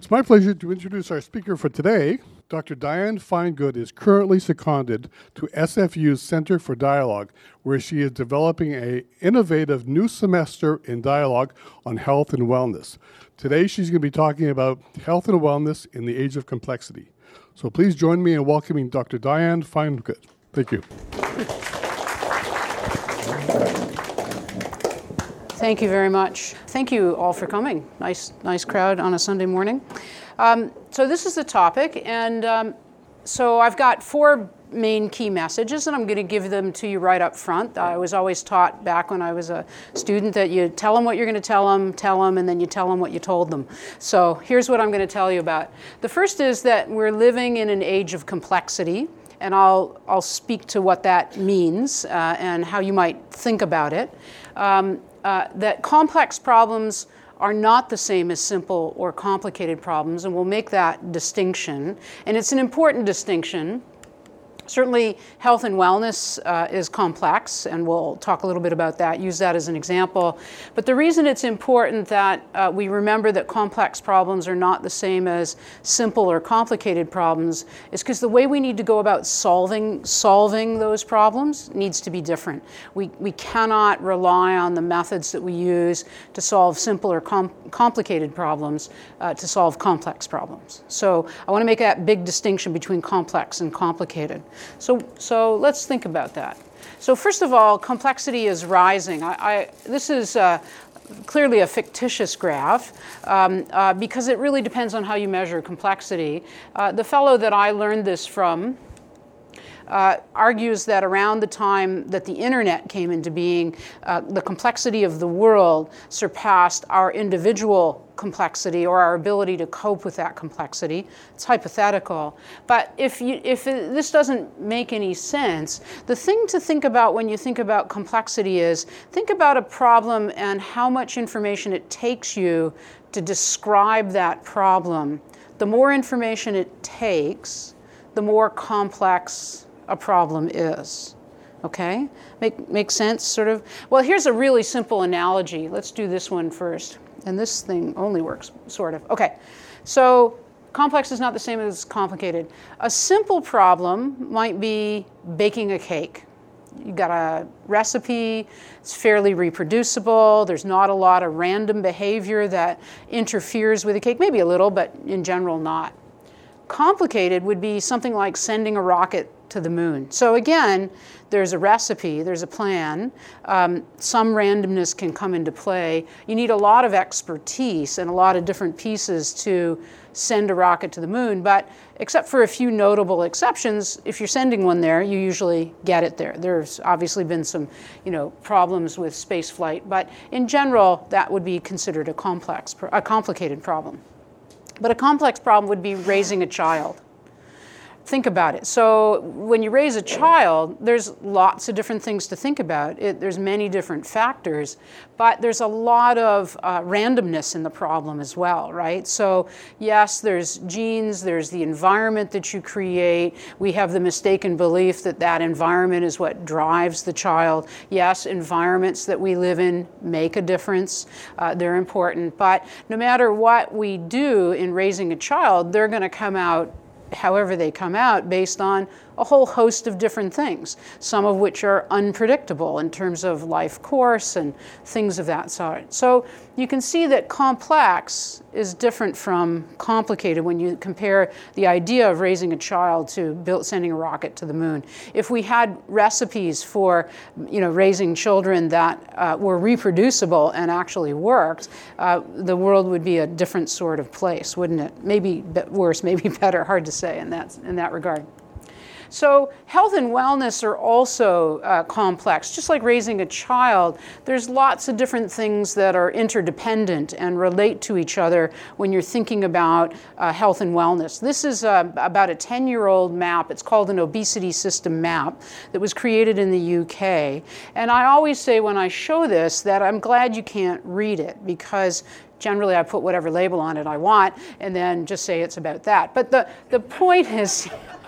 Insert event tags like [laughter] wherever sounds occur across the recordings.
It's my pleasure to introduce our speaker for today. Dr. Diane Finegood is currently seconded to SFU's Center for Dialogue, where she is developing a innovative new semester in dialogue on health and wellness. Today she's going to be talking about health and wellness in the age of complexity. So please join me in welcoming Dr. Diane Finegood. Thank you. Thank you very much. Thank you all for coming. Nice, nice crowd on a Sunday morning. Um, so this is the topic, and um, so I've got four main key messages, and I'm going to give them to you right up front. I was always taught back when I was a student that you tell them what you're going to tell them, tell them, and then you tell them what you told them. So here's what I'm going to tell you about. The first is that we're living in an age of complexity and I'll, I'll speak to what that means uh, and how you might think about it. Um, uh, that complex problems are not the same as simple or complicated problems, and we'll make that distinction. And it's an important distinction Certainly, health and wellness uh, is complex, and we'll talk a little bit about that, use that as an example. But the reason it's important that uh, we remember that complex problems are not the same as simple or complicated problems is because the way we need to go about solving, solving those problems needs to be different. We, we cannot rely on the methods that we use to solve simple or com- complicated problems uh, to solve complex problems. So I want to make that big distinction between complex and complicated. So, so let's think about that. So first of all, complexity is rising. I, I, this is uh, clearly a fictitious graph um, uh, because it really depends on how you measure complexity. Uh, the fellow that I learned this from uh, argues that around the time that the internet came into being, uh, the complexity of the world surpassed our individual complexity or our ability to cope with that complexity. It's hypothetical. But if, you, if it, this doesn't make any sense, the thing to think about when you think about complexity is think about a problem and how much information it takes you to describe that problem. The more information it takes, the more complex a problem is. Okay? Make, make sense, sort of? Well, here's a really simple analogy. Let's do this one first. And this thing only works, sort of. Okay, so complex is not the same as complicated. A simple problem might be baking a cake. You got a recipe, it's fairly reproducible, there's not a lot of random behavior that interferes with the cake, maybe a little, but in general, not. Complicated would be something like sending a rocket to the moon. So again, there's a recipe, there's a plan. Um, some randomness can come into play. You need a lot of expertise and a lot of different pieces to send a rocket to the moon. But except for a few notable exceptions, if you're sending one there, you usually get it there. There's obviously been some, you know, problems with space flight, but in general, that would be considered a complex, a complicated problem. But a complex problem would be raising a child think about it. So when you raise a child, there's lots of different things to think about. It, there's many different factors, but there's a lot of uh, randomness in the problem as well, right? So yes, there's genes, there's the environment that you create. We have the mistaken belief that that environment is what drives the child. Yes, environments that we live in make a difference. Uh, they're important, but no matter what we do in raising a child, they're going to come out however they come out based on a whole host of different things, some of which are unpredictable in terms of life course and things of that sort. So you can see that complex is different from complicated when you compare the idea of raising a child to build, sending a rocket to the moon. If we had recipes for you know, raising children that uh, were reproducible and actually worked, uh, the world would be a different sort of place, wouldn't it? Maybe worse, maybe [laughs] better, hard to say in that, in that regard. So, health and wellness are also uh, complex. Just like raising a child, there's lots of different things that are interdependent and relate to each other when you're thinking about uh, health and wellness. This is uh, about a 10 year old map. It's called an obesity system map that was created in the UK. And I always say when I show this that I'm glad you can't read it because generally I put whatever label on it I want and then just say it's about that. But the, the point is, [laughs]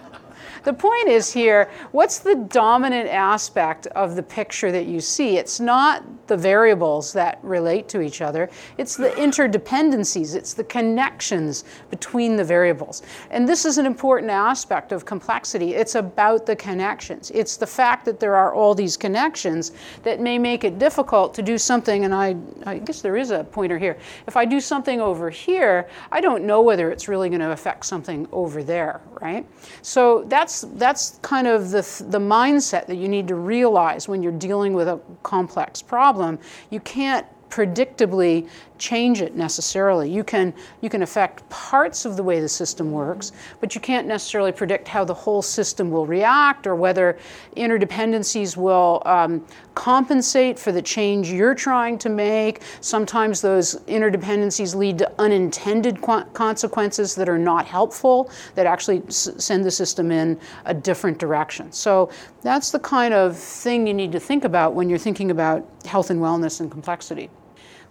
the point is here, what's the dominant aspect of the picture that you see? It's not the variables that relate to each other, it's the interdependencies, it's the connections between the variables. And this is an important aspect of complexity. It's about the connections. It's the fact that there are all these connections that may make it difficult to do something, and I, I guess there is a pointer here. If I do something over here, I don't know whether it's really going to affect something over there, right? So that's that's that's kind of the the mindset that you need to realize when you're dealing with a complex problem. You can't predictably change it necessarily. You can, you can affect parts of the way the system works, but you can't necessarily predict how the whole system will react or whether interdependencies will um, compensate for the change you're trying to make. Sometimes those interdependencies lead to unintended consequences that are not helpful, that actually s- send the system in a different direction. So that's the kind of thing you need to think about when you're thinking about health and wellness and complexity.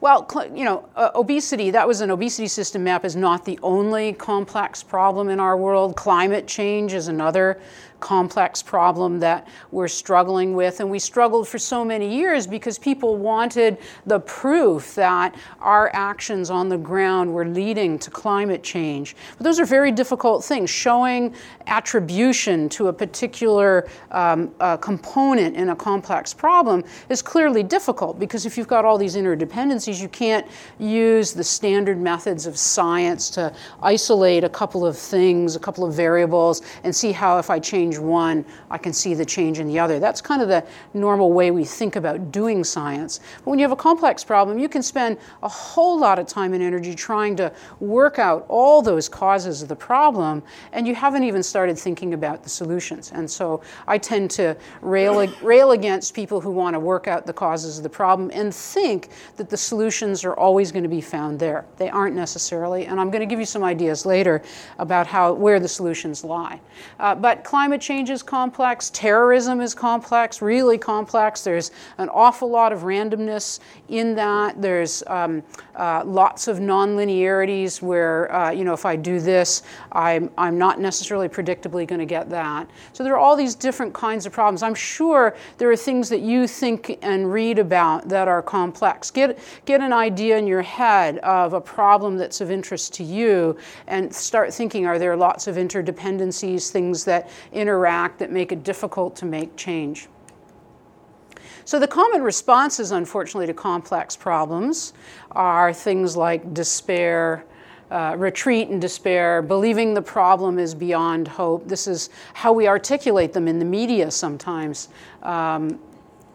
Well, you know, uh, obesity, that was an obesity system map, is not the only complex problem in our world. Climate change is another complex problem that we're struggling with. And we struggled for so many years because people wanted the proof that our actions on the ground were leading to climate change. But those are very difficult things. Showing attribution to a particular um, uh, component in a complex problem is clearly difficult because if you've got all these interdependencies, you can't use the standard methods of science to isolate a couple of things, a couple of variables, and see how if I change change one, I can see the change in the other. That's kind of the normal way we think about doing science. But when you have a complex problem, you can spend a whole lot of time and energy trying to work out all those causes of the problem, and you haven't even started thinking about the solutions. And so I tend to rail, [coughs] rail against people who want to work out the causes of the problem and think that the solutions are always going to be found there. They aren't necessarily, and I'm going to give you some ideas later about how where the solutions lie. Uh, but climate change is complex, terrorism is complex, really complex. There's an awful lot of randomness in that. There's um, uh, lots of nonlinearities where, uh, you know, if I do this, I'm, I'm not necessarily predictably going to get that. So there are all these different kinds of problems. I'm sure there are things that you think and read about that are complex. Get, get an idea in your head of a problem that's of interest to you and start thinking are there lots of interdependencies, things that inter interact that make it difficult to make change. So, the common responses, unfortunately, to complex problems are things like despair, uh, retreat and despair, believing the problem is beyond hope. This is how we articulate them in the media sometimes. Um,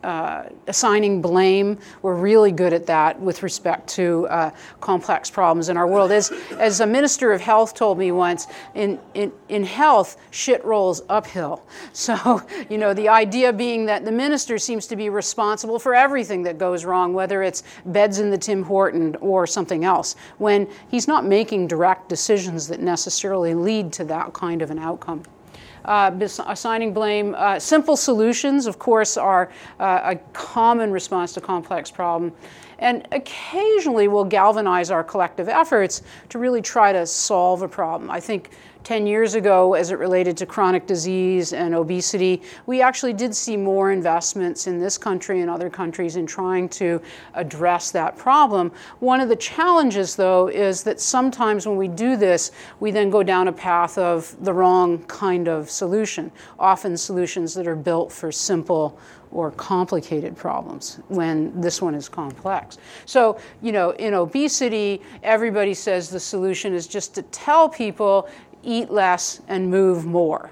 uh, assigning blame. We're really good at that with respect to uh, complex problems in our world. As, as a minister of health told me once, in, in, in health, shit rolls uphill. [laughs] So, you know, the idea being that the minister seems to be responsible for everything that goes wrong, whether it's beds in the Tim Horton or something else, when he's not making direct decisions that necessarily lead to that kind of an outcome assigning blame. Uh, simple solutions, of course, are uh, a common response to complex problem and occasionally will galvanize our collective efforts to really try to solve a problem. I think 10 years ago, as it related to chronic disease and obesity, we actually did see more investments in this country and other countries in trying to address that problem. One of the challenges, though, is that sometimes when we do this, we then go down a path of the wrong kind of solution, often solutions that are built for simple or complicated problems when this one is complex. So, you know, in obesity, everybody says the solution is just to tell people eat less, and move more.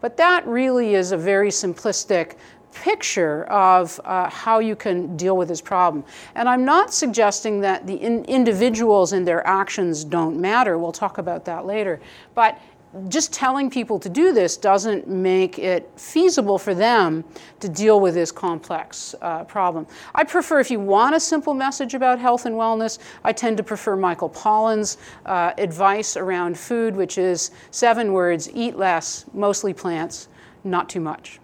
But that really is a very simplistic picture of uh, how you can deal with this problem. And I'm not suggesting that the in- individuals and their actions don't matter. We'll talk about that later. But just telling people to do this doesn't make it feasible for them to deal with this complex uh, problem. I prefer, if you want a simple message about health and wellness, I tend to prefer Michael Pollan's uh, advice around food, which is seven words eat less, mostly plants, not too much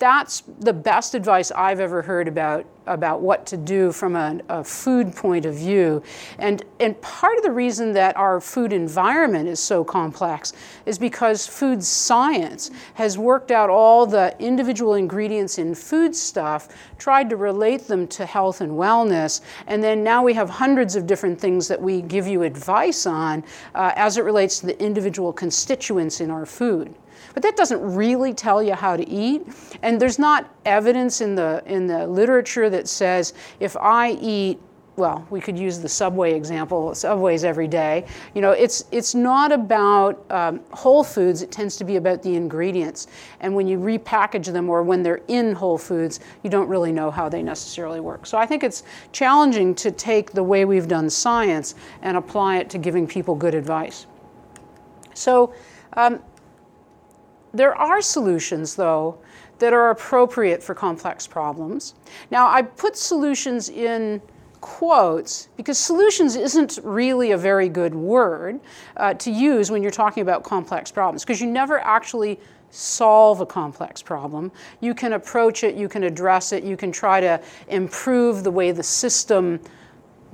that's the best advice I've ever heard about, about what to do from a, a, food point of view. And, and part of the reason that our food environment is so complex is because food science has worked out all the individual ingredients in food stuff, tried to relate them to health and wellness, and then now we have hundreds of different things that we give you advice on uh, as it relates to the individual constituents in our food. But that doesn't really tell you how to eat. And there's not evidence in the, in the literature that says if I eat well, we could use the subway example, subways every day. You know, it's, it's not about um, whole foods, it tends to be about the ingredients. And when you repackage them or when they're in whole foods, you don't really know how they necessarily work. So I think it's challenging to take the way we've done science and apply it to giving people good advice. So um, there are solutions, though, that are appropriate for complex problems. Now, I put solutions in quotes because solutions isn't really a very good word uh, to use when you're talking about complex problems because you never actually solve a complex problem. You can approach it, you can address it, you can try to improve the way the system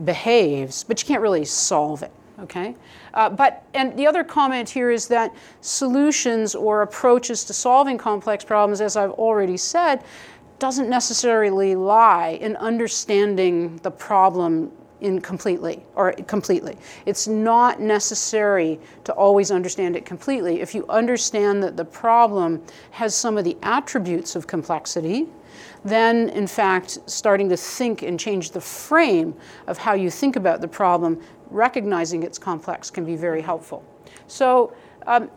behaves, but you can't really solve it okay? Uh, but, and the other comment here is that solutions or approaches to solving complex problems, as I've already said, doesn't necessarily lie in understanding the problem in completely or completely. It's not necessary to always understand it completely. If you understand that the problem has some of the attributes of complexity, then in fact starting to think and change the frame of how you think about the problem recognizing it's complex can be very helpful. So um,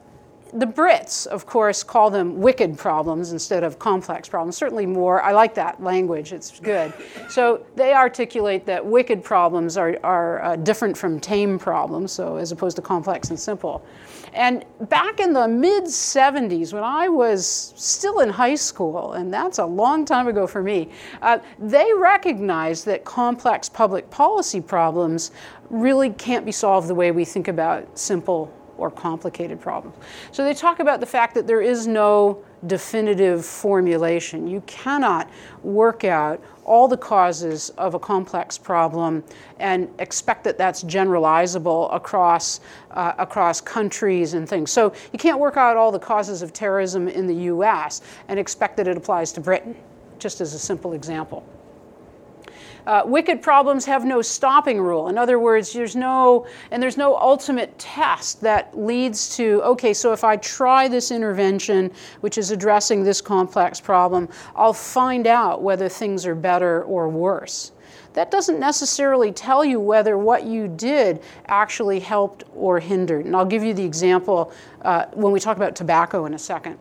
the Brits, of course, call them wicked problems instead of complex problems. Certainly more, I like that language, it's good. So they articulate that wicked problems are, are uh, different from tame problems, so as opposed to complex and simple. And back in the mid 70s, when I was still in high school, and that's a long time ago for me, uh, they recognized that complex public policy problems really can't be solved the way we think about simple or complicated problems. So they talk about the fact that there is no definitive formulation. You cannot work out all the causes of a complex problem and expect that that's generalizable across, uh, across countries and things. So you can't work out all the causes of terrorism in the US and expect that it applies to Britain, just as a simple example. Uh, wicked problems have no stopping rule. In other words, there's no, and there's no ultimate test that leads to, okay, so if I try this intervention, which is addressing this complex problem, I'll find out whether things are better or worse. That doesn't necessarily tell you whether what you did actually helped or hindered. And I'll give you the example uh, when we talk about tobacco in a second.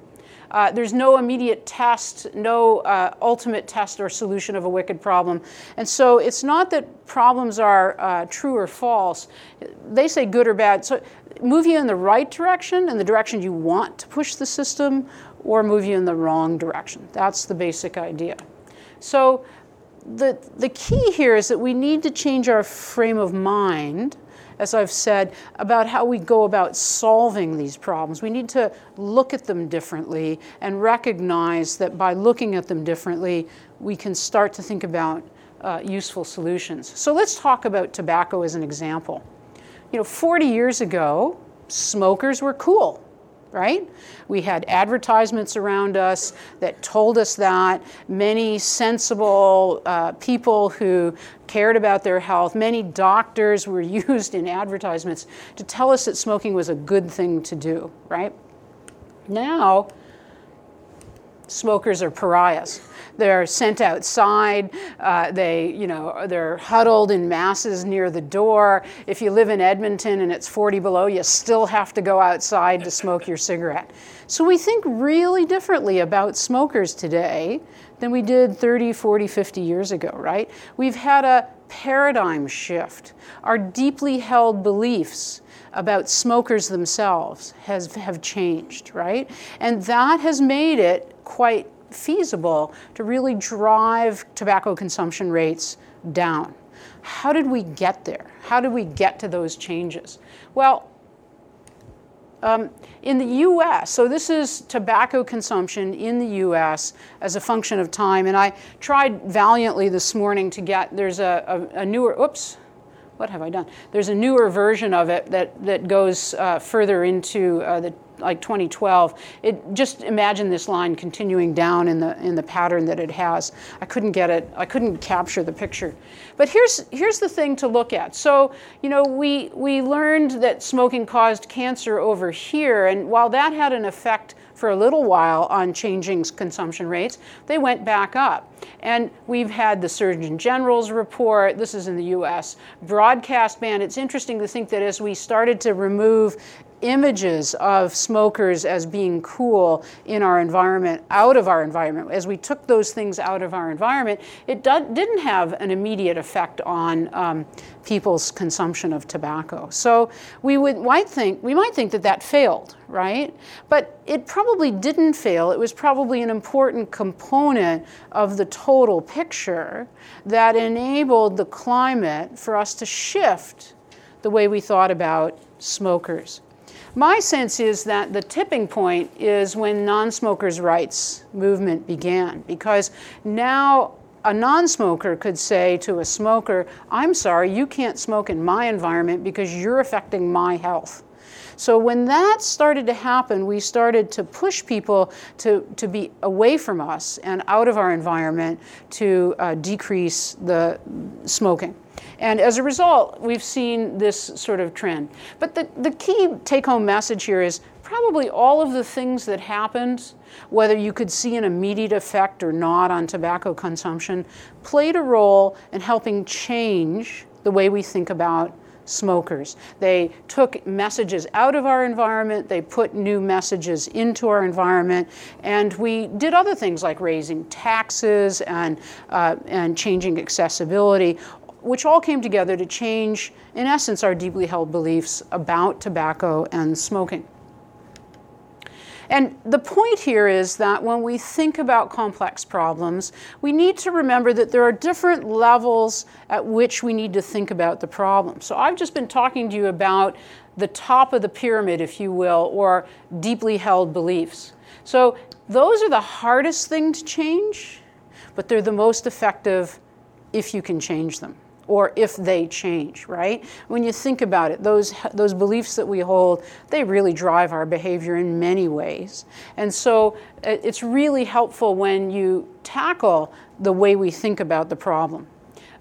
Uh, there's no immediate test, no uh, ultimate test or solution of a wicked problem. And so it's not that problems are uh, true or false. They say good or bad. So move you in the right direction, in the direction you want to push the system, or move you in the wrong direction. That's the basic idea. So the, the key here is that we need to change our frame of mind as I've said, about how we go about solving these problems. We need to look at them differently and recognize that by looking at them differently, we can start to think about uh, useful solutions. So let's talk about tobacco as an example. You know, 40 years ago, smokers were cool right? We had advertisements around us that told us that. Many sensible uh, people who cared about their health, many doctors were [laughs] used in advertisements to tell us that smoking was a good thing to do, right? Now, smokers are pariahs. They're sent outside. Uh, they, you know, they're huddled in masses near the door. If you live in Edmonton and it's 40 below, you still have to go outside to smoke your cigarette. So we think really differently about smokers today than we did 30, 40, 50 years ago, right? We've had a paradigm shift. Our deeply held beliefs about smokers themselves has have changed, right? And that has made it quite feasible to really drive tobacco consumption rates down. How did we get there? How did we get to those changes? Well, um, in the US, so this is tobacco consumption in the US as a function of time, and I tried valiantly this morning to get, there's a, a, a newer, oops, what have I done? There's a newer version of it that, that goes uh, further into uh, the like 2012. It just imagine this line continuing down in the in the pattern that it has. I couldn't get it. I couldn't capture the picture. But here's here's the thing to look at. So you know we we learned that smoking caused cancer over here, and while that had an effect for a little while on changing consumption rates, they went back up. And we've had the Surgeon General's report, this is in the US, broadcast ban. It's interesting to think that as we started to remove images of smokers as being cool in our environment, out of our environment. As we took those things out of our environment, it do- didn't have an immediate effect on um, people's consumption of tobacco. So we would might think we might think that that failed, right? But it probably didn't fail. It was probably an important component of the total picture that enabled the climate for us to shift the way we thought about smokers. My sense is that the tipping point is when non smokers' rights movement began, because now a non smoker could say to a smoker, I'm sorry, you can't smoke in my environment because you're affecting my health. So when that started to happen, we started to push people to, to be away from us and out of our environment to uh, decrease the smoking. And as a result, we've seen this sort of trend. But the, the key take home message here is probably all of the things that happened, whether you could see an immediate effect or not on tobacco consumption, played a role in helping change the way we think about smokers. They took messages out of our environment, they put new messages into our environment, and we did other things like raising taxes and, uh, and changing accessibility which all came together to change, in essence, our deeply held beliefs about tobacco and smoking. And the point here is that when we think about complex problems, we need to remember that there are different levels at which we need to think about the problem. So I've just been talking to you about the top of the pyramid, if you will, or deeply held beliefs. So those are the hardest thing to change, but they're the most effective if you can change them or if they change, right? When you think about it, those, those beliefs that we hold, they really drive our behavior in many ways. And so uh, it's really helpful when you tackle the way we think about the problem.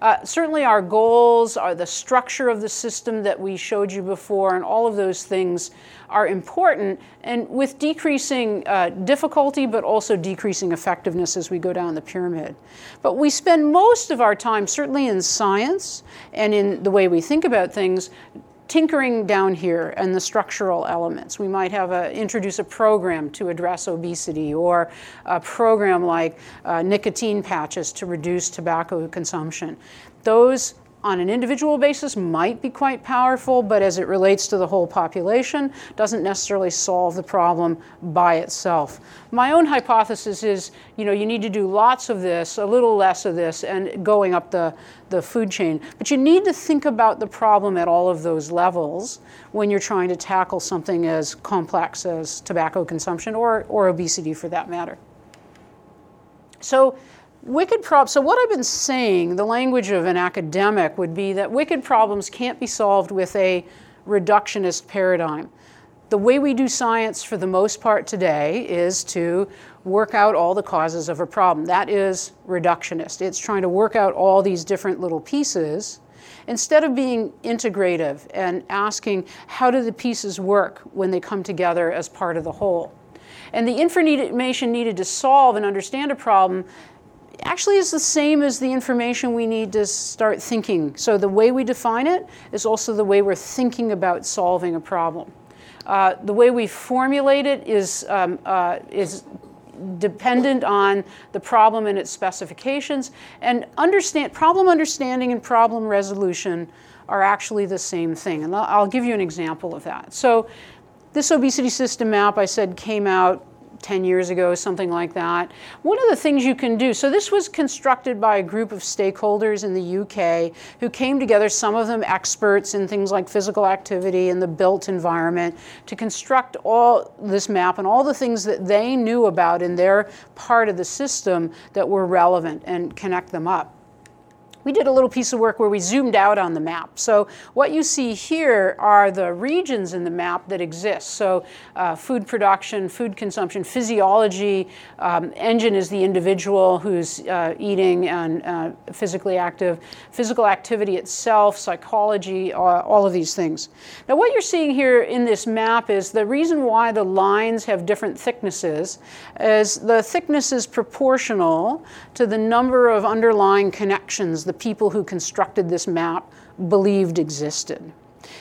Uh, certainly, our goals are the structure of the system that we showed you before, and all of those things are important. And with decreasing uh, difficulty, but also decreasing effectiveness as we go down the pyramid. But we spend most of our time, certainly in science and in the way we think about things, tinkering down here and the structural elements. We might have a, introduce a program to address obesity or a program like uh, nicotine patches to reduce tobacco consumption. Those on an individual basis might be quite powerful, but as it relates to the whole population, doesn't necessarily solve the problem by itself. My own hypothesis is, you know, you need to do lots of this, a little less of this, and going up the, the food chain. But you need to think about the problem at all of those levels when you're trying to tackle something as complex as tobacco consumption or, or obesity for that matter. So Wicked problems. So, what I've been saying, the language of an academic would be that wicked problems can't be solved with a reductionist paradigm. The way we do science for the most part today is to work out all the causes of a problem. That is reductionist. It's trying to work out all these different little pieces instead of being integrative and asking how do the pieces work when they come together as part of the whole. And the information needed to solve and understand a problem actually is the same as the information we need to start thinking. So the way we define it is also the way we're thinking about solving a problem. Uh, the way we formulate it is, um, uh, is dependent on the problem and its specifications. And understand, problem understanding and problem resolution are actually the same thing. And I'll, I'll give you an example of that. So this obesity system map I said came out 10 years ago, something like that. One of the things you can do, so this was constructed by a group of stakeholders in the UK who came together, some of them experts in things like physical activity and the built environment, to construct all this map and all the things that they knew about in their part of the system that were relevant and connect them up we did a little piece of work where we zoomed out on the map. So what you see here are the regions in the map that exist. So uh, food production, food consumption, physiology, um, engine is the individual who's uh, eating and uh, physically active, physical activity itself, psychology, uh, all of these things. Now what you're seeing here in this map is the reason why the lines have different thicknesses is the thickness is proportional to the number of underlying connections, the people who constructed this map believed existed.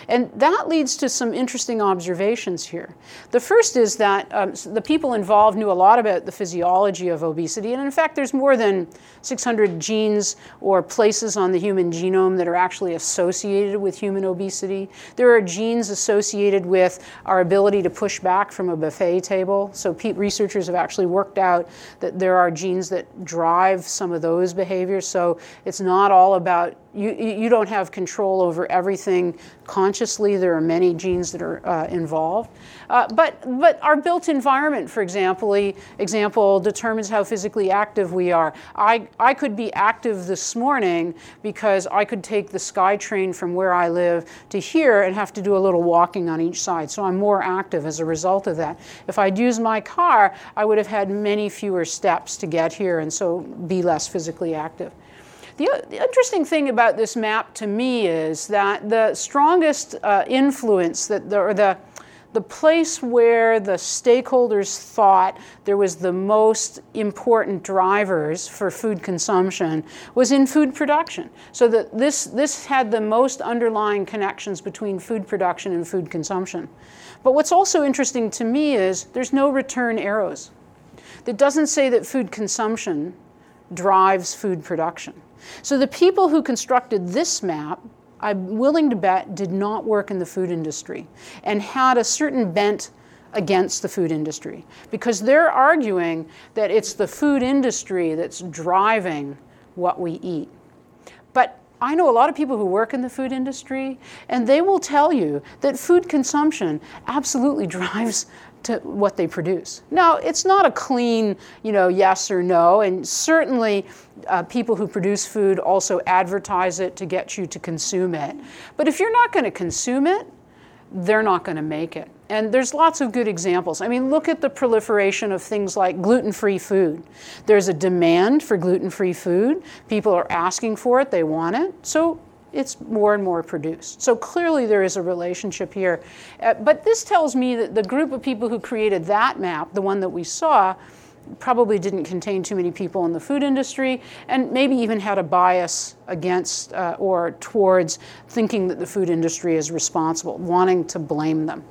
And that leads to some interesting observations here. The first is that um, the people involved knew a lot about the physiology of obesity, and in fact, there's more than 600 genes or places on the human genome that are actually associated with human obesity. There are genes associated with our ability to push back from a buffet table. So, researchers have actually worked out that there are genes that drive some of those behaviors. So, it's not all about you, you don't have control over everything consciously. There are many genes that are uh, involved. Uh, but, but our built environment, for example, example, determines how physically active we are. I, I could be active this morning because I could take the SkyTrain from where I live to here and have to do a little walking on each side. So I'm more active as a result of that. If I'd used my car, I would have had many fewer steps to get here and so be less physically active. The, the interesting thing about this map to me is that the strongest uh, influence that the, or the the place where the stakeholders thought there was the most important drivers for food consumption was in food production. So that this, this had the most underlying connections between food production and food consumption. But what's also interesting to me is there's no return arrows. That doesn't say that food consumption drives food production. So the people who constructed this map, I'm willing to bet, did not work in the food industry and had a certain bent against the food industry because they're arguing that it's the food industry that's driving what we eat. But I know a lot of people who work in the food industry, and they will tell you that food consumption absolutely [laughs] drives to what they produce. Now, it's not a clean, you know, yes or no, and certainly uh, people who produce food also advertise it to get you to consume it. But if you're not going to consume it, they're not going to make it. And there's lots of good examples. I mean, look at the proliferation of things like gluten free food. There's a demand for gluten free food. People are asking for it, they want it. So it's more and more produced. So clearly there is a relationship here. Uh, but this tells me that the group of people who created that map, the one that we saw, probably didn't contain too many people in the food industry and maybe even had a bias against uh, or towards thinking that the food industry is responsible, wanting to blame them.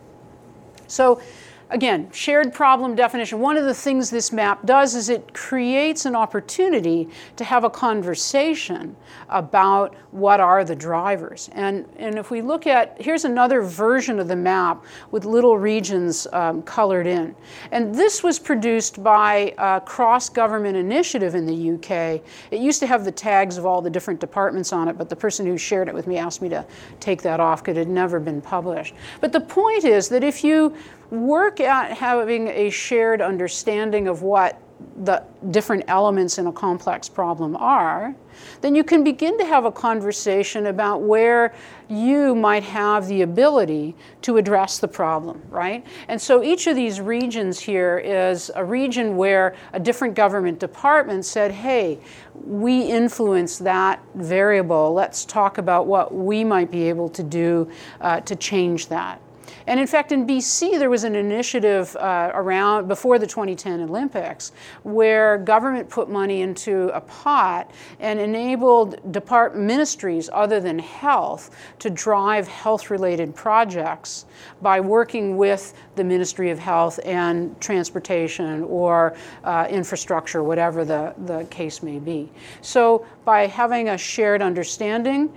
So Again, shared problem definition. One of the things this map does is it creates an opportunity to have a conversation about what are the drivers. And, and if we look at, here's another version of the map with little regions um, colored in. And this was produced by a cross government initiative in the UK. It used to have the tags of all the different departments on it, but the person who shared it with me asked me to take that off because it had never been published. But the point is that if you work at having a shared understanding of what the different elements in a complex problem are, then you can begin to have a conversation about where you might have the ability to address the problem, right? And so each of these regions here is a region where a different government department said, hey, we influence that variable. Let's talk about what we might be able to do uh, to change that. And in fact, in BC, there was an initiative uh, around before the 2010 Olympics where government put money into a pot and enabled depart ministries other than health to drive health related projects by working with the Ministry of Health and Transportation or uh, infrastructure, whatever the, the case may be. So, by having a shared understanding,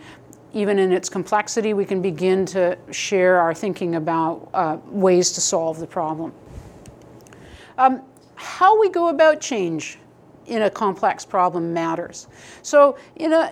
even in its complexity, we can begin to share our thinking about uh, ways to solve the problem. Um, how we go about change in a complex problem matters. So,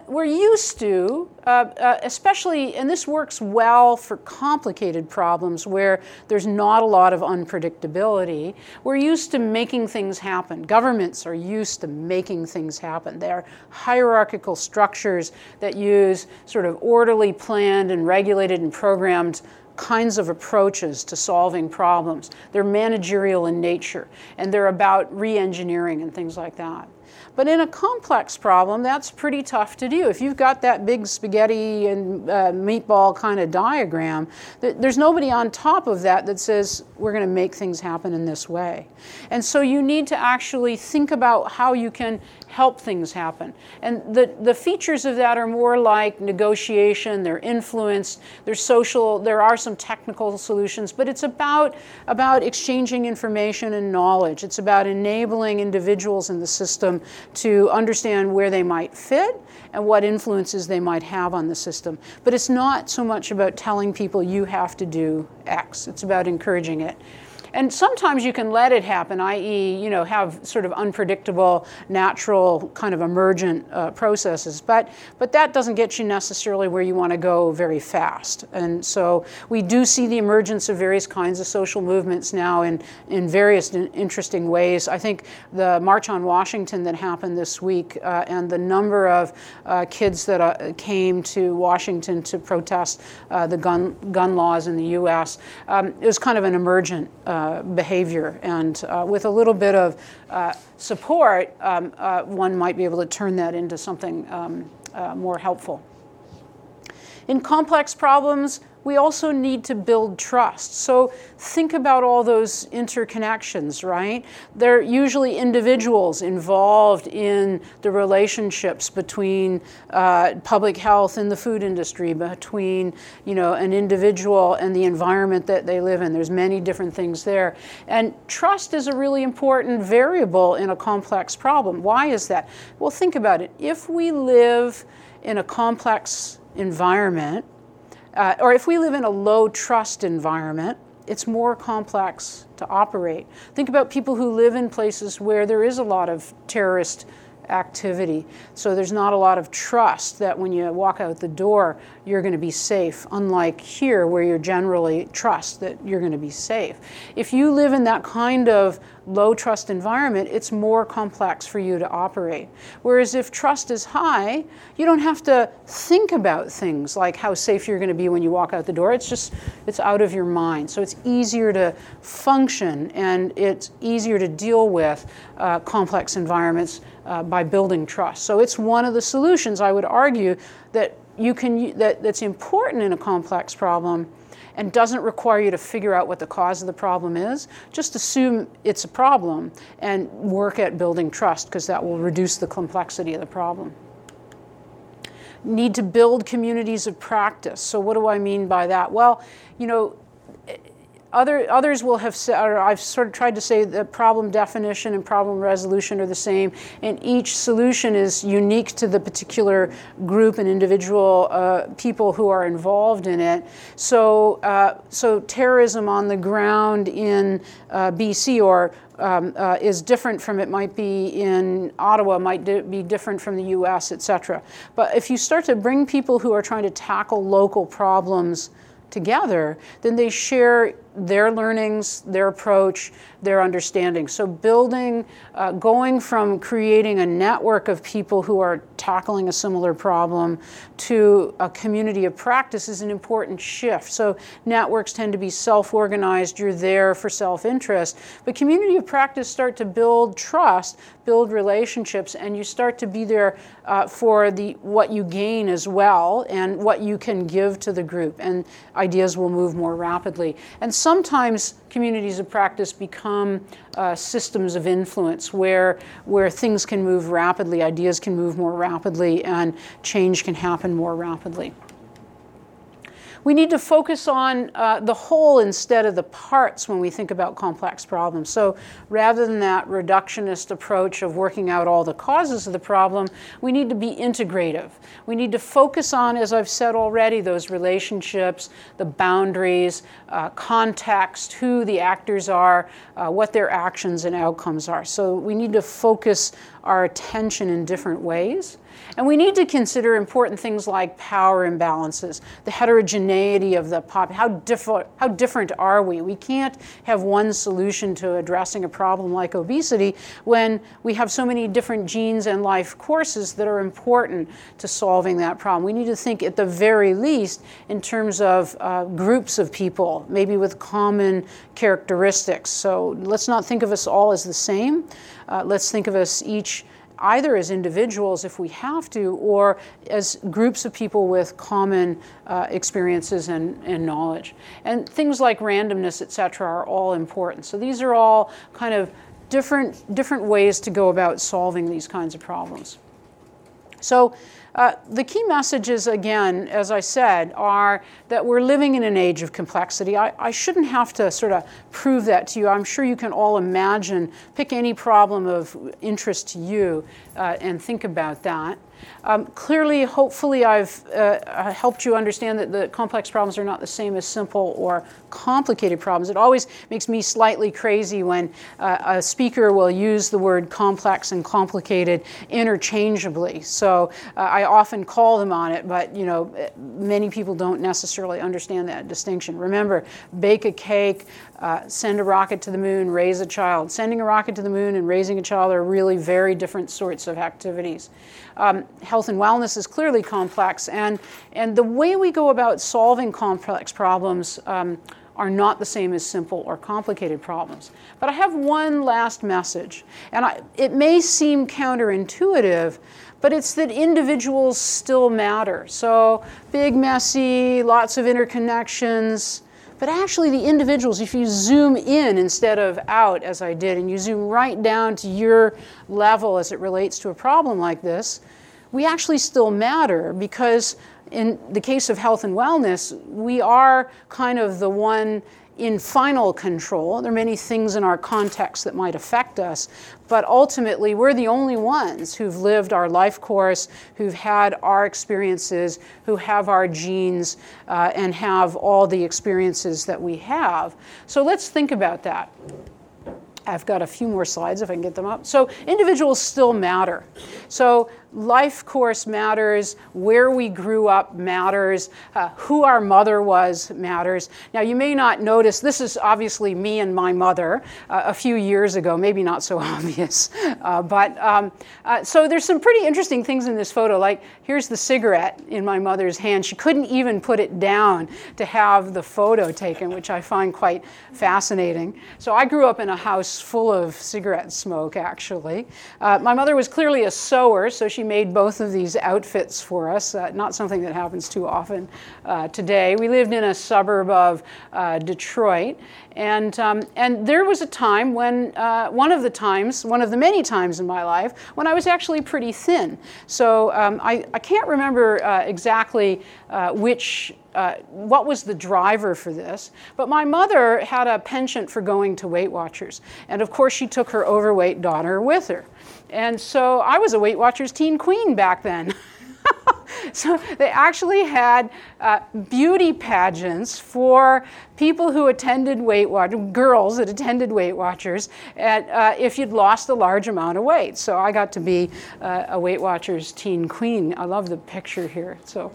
we're used to, uh, uh, especially, and this works well for complicated problems where there's not a lot of unpredictability. We're used to making things happen. Governments are used to making things happen. They're hierarchical structures that use sort of orderly, planned, and regulated and programmed kinds of approaches to solving problems. They're managerial in nature, and they're about re engineering and things like that. But in a complex problem, that's pretty tough to do. If you've got that big spaghetti and uh, meatball kind of diagram, th- there's nobody on top of that that says, we're going to make things happen in this way. And so you need to actually think about how you can help things happen. And the, the features of that are more like negotiation, they're influence, there's social, there are some technical solutions, but it's about, about exchanging information and knowledge. It's about enabling individuals in the system to understand where they might fit and what influences they might have on the system. But it's not so much about telling people you have to do X, it's about encouraging it. And sometimes you can let it happen, i.e., you know, have sort of unpredictable, natural, kind of emergent uh, processes. But but that doesn't get you necessarily where you want to go very fast. And so we do see the emergence of various kinds of social movements now in in various interesting ways. I think the March on Washington that happened this week uh, and the number of uh, kids that uh, came to Washington to protest uh, the gun gun laws in the U.S. Um, it was kind of an emergent uh, uh, behavior. And uh, with a little bit of uh, support, um, uh, one might be able to turn that into something um, uh, more helpful. In complex problems, we also need to build trust. So think about all those interconnections, right? They're usually individuals involved in the relationships between uh, public health and the food industry, between you know an individual and the environment that they live in. There's many different things there, and trust is a really important variable in a complex problem. Why is that? Well, think about it. If we live in a complex environment uh, or if we live in a low trust environment, it's more complex to operate. Think about people who live in places where there is a lot of terrorist activity. So there's not a lot of trust that when you walk out the door, you're going to be safe, unlike here where you're generally trust that you're going to be safe. If you live in that kind of low trust environment, it's more complex for you to operate. Whereas if trust is high, you don't have to think about things like how safe you're going to be when you walk out the door. It's just, it's out of your mind. So it's easier to function and it's easier to deal with uh, complex environments uh, by building trust. So it's one of the solutions, I would argue, that you can that, that's important in a complex problem and doesn't require you to figure out what the cause of the problem is. Just assume it's a problem and work at building trust because that will reduce the complexity of the problem. Need to build communities of practice. So, what do I mean by that? Well, you know, other, others will have said, or I've sort of tried to say that problem definition and problem resolution are the same, and each solution is unique to the particular group and individual uh, people who are involved in it. So, uh, so terrorism on the ground in uh, BC or um, uh, is different from it might be in Ottawa, might di- be different from the U.S., et cetera. But if you start to bring people who are trying to tackle local problems together, then they share their learnings, their approach, their understanding. So, building, uh, going from creating a network of people who are tackling a similar problem to a community of practice is an important shift. So, networks tend to be self organized, you're there for self interest, but community of practice start to build trust, build relationships, and you start to be there uh, for the, what you gain as well and what you can give to the group, and ideas will move more rapidly. And sometimes communities of practice become uh, systems of influence where, where things can move rapidly, ideas can move more rapidly, and change can happen more rapidly. We need to focus on uh, the whole instead of the parts when we think about complex problems. So rather than that reductionist approach of working out all the causes of the problem, we need to be integrative. We need to focus on, as I've said already, those relationships, the boundaries, uh, context, who the actors are, uh, what their actions and outcomes are. So we need to focus our attention in different ways. And we need to consider important things like power imbalances, the heterogeneity of the pop. How, how different are we? We can't have one solution to addressing a problem like obesity when we have so many different genes and life courses that are important to solving that problem. We need to think, at the very least, in terms of uh, groups of people, maybe with common characteristics. So let's not think of us all as the same. Uh, let's think of us each either as individuals if we have to, or as groups of people with common uh, experiences and, and knowledge. And things like randomness, et cetera, are all important. So these are all kind of different, different ways to go about solving these kinds of problems. So uh, the key messages, again, as I said, are that we're living in an age of complexity. I, I, shouldn't have to sort of prove that to you. I'm sure you can all imagine, pick any problem of interest to you uh, and think about that. Um, clearly, hopefully, I've uh, helped you understand that the complex problems are not the same as simple or complicated problems. It always makes me slightly crazy when uh, a speaker will use the word complex and complicated interchangeably. So uh, I often call them on it, but you know, many people don't necessarily understand that distinction. Remember, bake a cake, uh, send a rocket to the moon, raise a child. Sending a rocket to the moon and raising a child are really very different sorts of activities. Um, health and wellness is clearly complex, and, and the way we go about solving complex problems um, are not the same as simple or complicated problems. But I have one last message, and I, it may seem counterintuitive, but it's that individuals still matter. So, big, messy, lots of interconnections. But actually, the individuals, if you zoom in instead of out, as I did, and you zoom right down to your level as it relates to a problem like this, we actually still matter because in the case of health and wellness, we are kind of the one in final control. There are many things in our context that might affect us, but ultimately, we're the only ones who've lived our life course, who've had our experiences, who have our genes, uh, and have all the experiences that we have. So let's think about that. I've got a few more slides if I can get them up. So individuals still matter. So life course matters, where we grew up matters, uh, who our mother was matters. Now, you may not notice, this is obviously me and my mother uh, a few years ago, maybe not so [laughs] obvious. Uh, but um, uh, so there's some pretty interesting things in this photo. Like, here's the cigarette in my mother's hand. She couldn't even put it down to have the photo taken, which I find quite fascinating. So I grew up in a house full of cigarette smoke, actually. Uh, my mother was clearly a sewer, so she made both of these outfits for us, uh, not something that happens too often uh, today. We lived in a suburb of uh, Detroit, and, um, and there was a time when, uh, one of the times, one of the many times in my life, when I was actually pretty thin. So um, I, I can't remember uh, exactly uh, which uh, what was the driver for this. But my mother had a penchant for going to Weight Watchers. And of course, she took her overweight daughter with her. And so I was a Weight Watchers teen queen back then. [laughs] so they actually had uh, beauty pageants for people who attended Weight Watchers, girls that attended Weight Watchers, at, uh, if you'd lost a large amount of weight. So I got to be uh, a Weight Watchers teen queen. I love the picture here. So,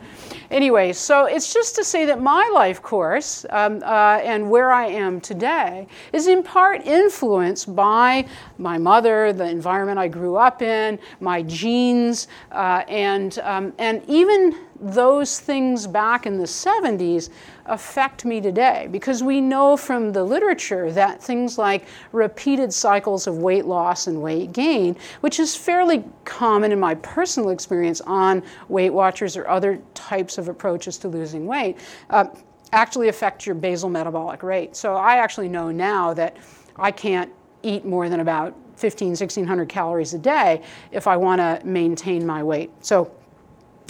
anyway, so it's just to say that my life course um, uh, and where I am today is in part influenced by my mother, the environment I grew up in, my genes, uh, and, um, and even those things back in the 70s affect me today because we know from the literature that things like repeated cycles of weight loss and weight gain, which is fairly common in my personal experience on Weight Watchers or other types of approaches to losing weight, uh, actually affect your basal metabolic rate. So I actually know now that I can't eat more than about 15, 1600 calories a day if I want to maintain my weight. So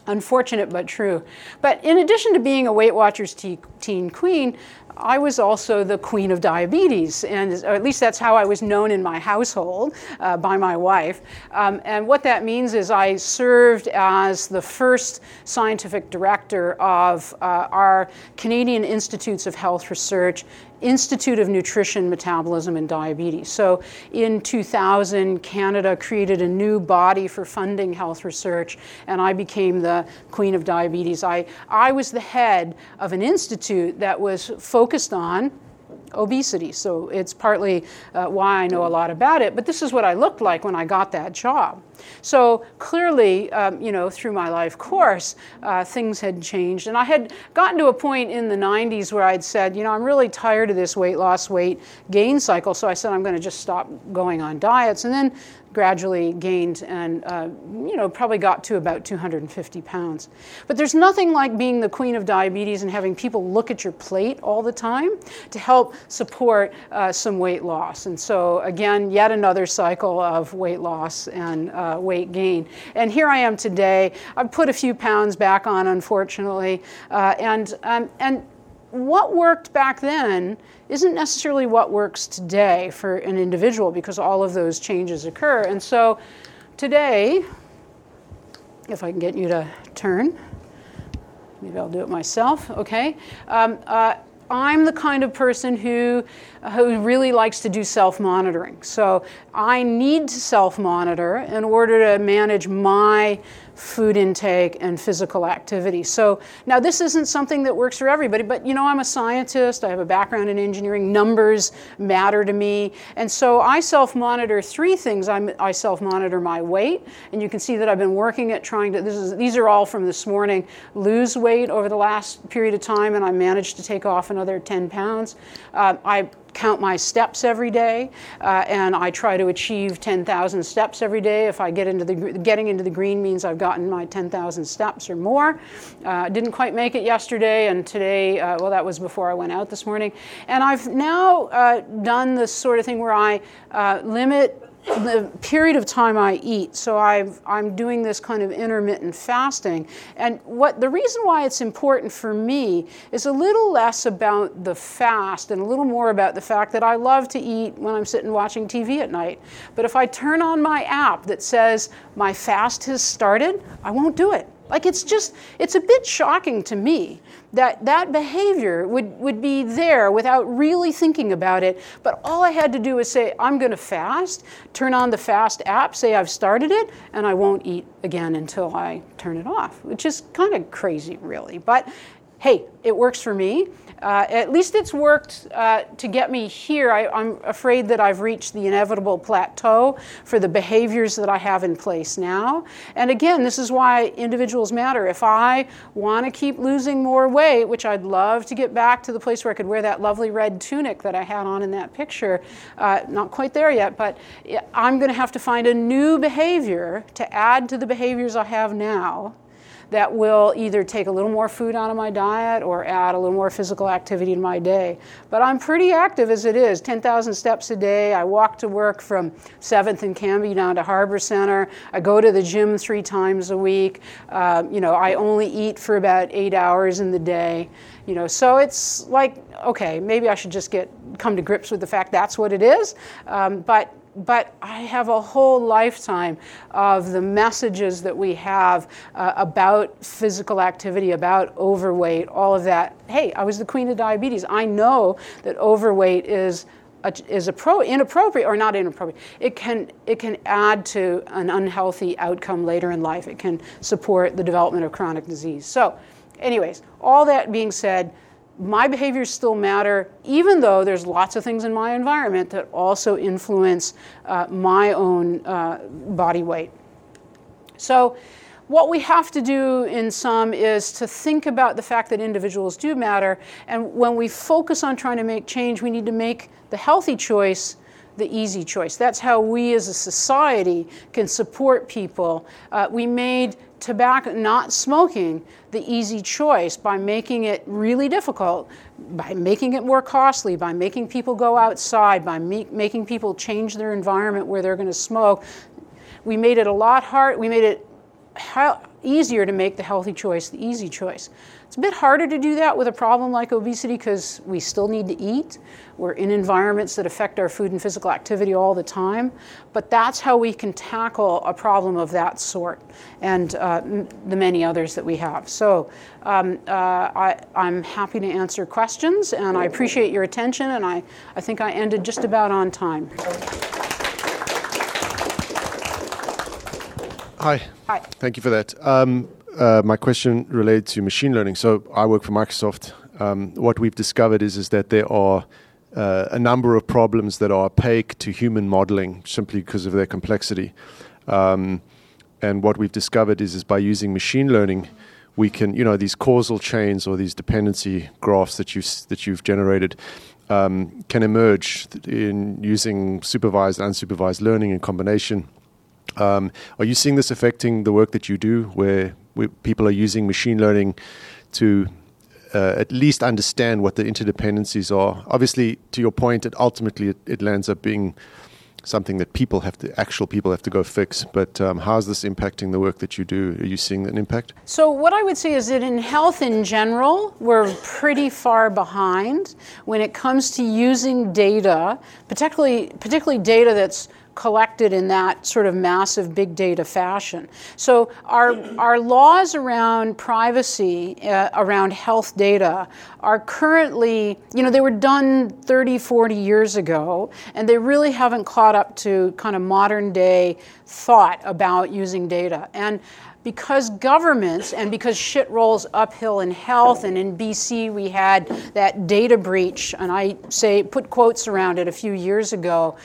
Unfortunate but true. But in addition to being a Weight Watchers teen queen, I was also the queen of diabetes, and at least that's how I was known in my household uh, by my wife. Um, and what that means is I served as the first scientific director of uh, our Canadian Institutes of Health Research Institute of Nutrition, Metabolism, and Diabetes. So in 2000, Canada created a new body for funding health research, and I became the queen of diabetes. I, I was the head of an institute that was focused on obesity. So it's partly uh, why I know a lot about it. But this is what I looked like when I got that job. So clearly, um, you know, through my life course, uh, things had changed. And I had gotten to a point in the 90s where I'd said, you know, I'm really tired of this weight loss, weight gain cycle. So I said, I'm going to just stop going on diets. And then gradually gained and uh, you know probably got to about 250 pounds but there's nothing like being the queen of diabetes and having people look at your plate all the time to help support uh, some weight loss and so again yet another cycle of weight loss and uh, weight gain and here i am today i've put a few pounds back on unfortunately uh, and um, and what worked back then isn't necessarily what works today for an individual because all of those changes occur. And so today, if I can get you to turn, maybe I'll do it myself, okay? Um, uh, I'm the kind of person who, who really likes to do self monitoring. So I need to self monitor in order to manage my food intake and physical activity. So now this isn't something that works for everybody, but you know, I'm a scientist, I have a background in engineering, numbers matter to me. And so I self monitor three things. I'm, i self monitor my weight, and you can see that I've been working at trying to, is, these are all from this morning, lose weight over the last period of time, and I managed to take off another 10 pounds. Uh, I count my steps every day, uh, and I try to achieve 10,000 steps every day. If I get into the getting into the green means I've gotten my 10,000 steps or more. Uh, didn't quite make it yesterday, and today, uh, well, that was before I went out this morning. And I've now uh, done this sort of thing where I uh, limit the period of time I eat. So i am doing this kind of intermittent fasting. And what the reason why it's important for me is a little less about the fast and a little more about the fact that I love to eat when I'm sitting watching TV at night. But if I turn on my app that says my fast has started, I won't do it. Like it's just, it's a bit shocking to me that that behavior would, would be there without really thinking about it. But all I had to do was say, I'm going to fast, turn on the fast app, say I've started it, and I won't eat again until I turn it off, which is kind of crazy, really. But hey, it works for me. Uh, at least it's worked uh, to get me here. I, am afraid that I've reached the inevitable plateau for the behaviors that I have in place now. And again, this is why individuals matter. If I want to keep losing more weight, which I'd love to get back to the place where I could wear that lovely red tunic that I had on in that picture, uh, not quite there yet, but I'm going to have to find a new behavior to add to the behaviors I have now that will either take a little more food out of my diet or add a little more physical activity to my day. But I'm pretty active as it is 10,000 steps a day. I walk to work from 7th and Cambie down to Harbor Center. I go to the gym three times a week. Uh, you know, I only eat for about eight hours in the day. You know, so it's like, okay, maybe I should just get come to grips with the fact that's what it is. Um, but but I have a whole lifetime of the messages that we have uh, about physical activity, about overweight, all of that. Hey, I was the queen of diabetes. I know that overweight is is appro- inappropriate or not inappropriate. It can it can add to an unhealthy outcome later in life. It can support the development of chronic disease. So, anyways, all that being said, my behaviors still matter, even though there's lots of things in my environment that also influence uh, my own uh, body weight. So, what we have to do in sum is to think about the fact that individuals do matter, and when we focus on trying to make change, we need to make the healthy choice the easy choice. That's how we as a society can support people. Uh, we made tobacco, not smoking, the easy choice by making it really difficult, by making it more costly, by making people go outside, by me- making people change their environment where they're going to smoke. We made it a lot hard. We made it easier to make the healthy choice the easy choice. It's a bit harder to do that with a problem like obesity because we still need to eat. We're in environments that affect our food and physical activity all the time. But that's how we can tackle a problem of that sort and uh, m- the many others that we have. So um, uh, I, I'm happy to answer questions and I appreciate your attention and I, I think I ended just about on time. Hi. Hi. Thank you for that. Um, my question related to machine learning. So I work for Microsoft. Um, what we've discovered is is that there are uh, a number of problems that are opaque to human modeling simply because of their complexity. Um, and what we've discovered is is by using machine learning, we can you know these causal chains or these dependency graphs that you that you've generated. Um, can emerge in using supervised and unsupervised learning in combination. Um, are you seeing this affecting the work that you do, where we, people are using machine learning to uh, at least understand what the interdependencies are. Obviously, to your point, it ultimately it, it lands up being something that people have to actual people have to go fix. But um, how is this impacting the work that you do? Are you seeing an impact? So what I would say is that in health in general, we're pretty far behind when it comes to using data, particularly particularly data that's collected in that sort of massive big data fashion. So our, our laws around privacy, uh, around health data, are currently, you know, they were done 30, 40 years ago, and they really haven't caught up to kind of modern day thought about using data. And because governments and because shit rolls uphill in health and in BC we had that data breach and I say put quotes around it a few years ago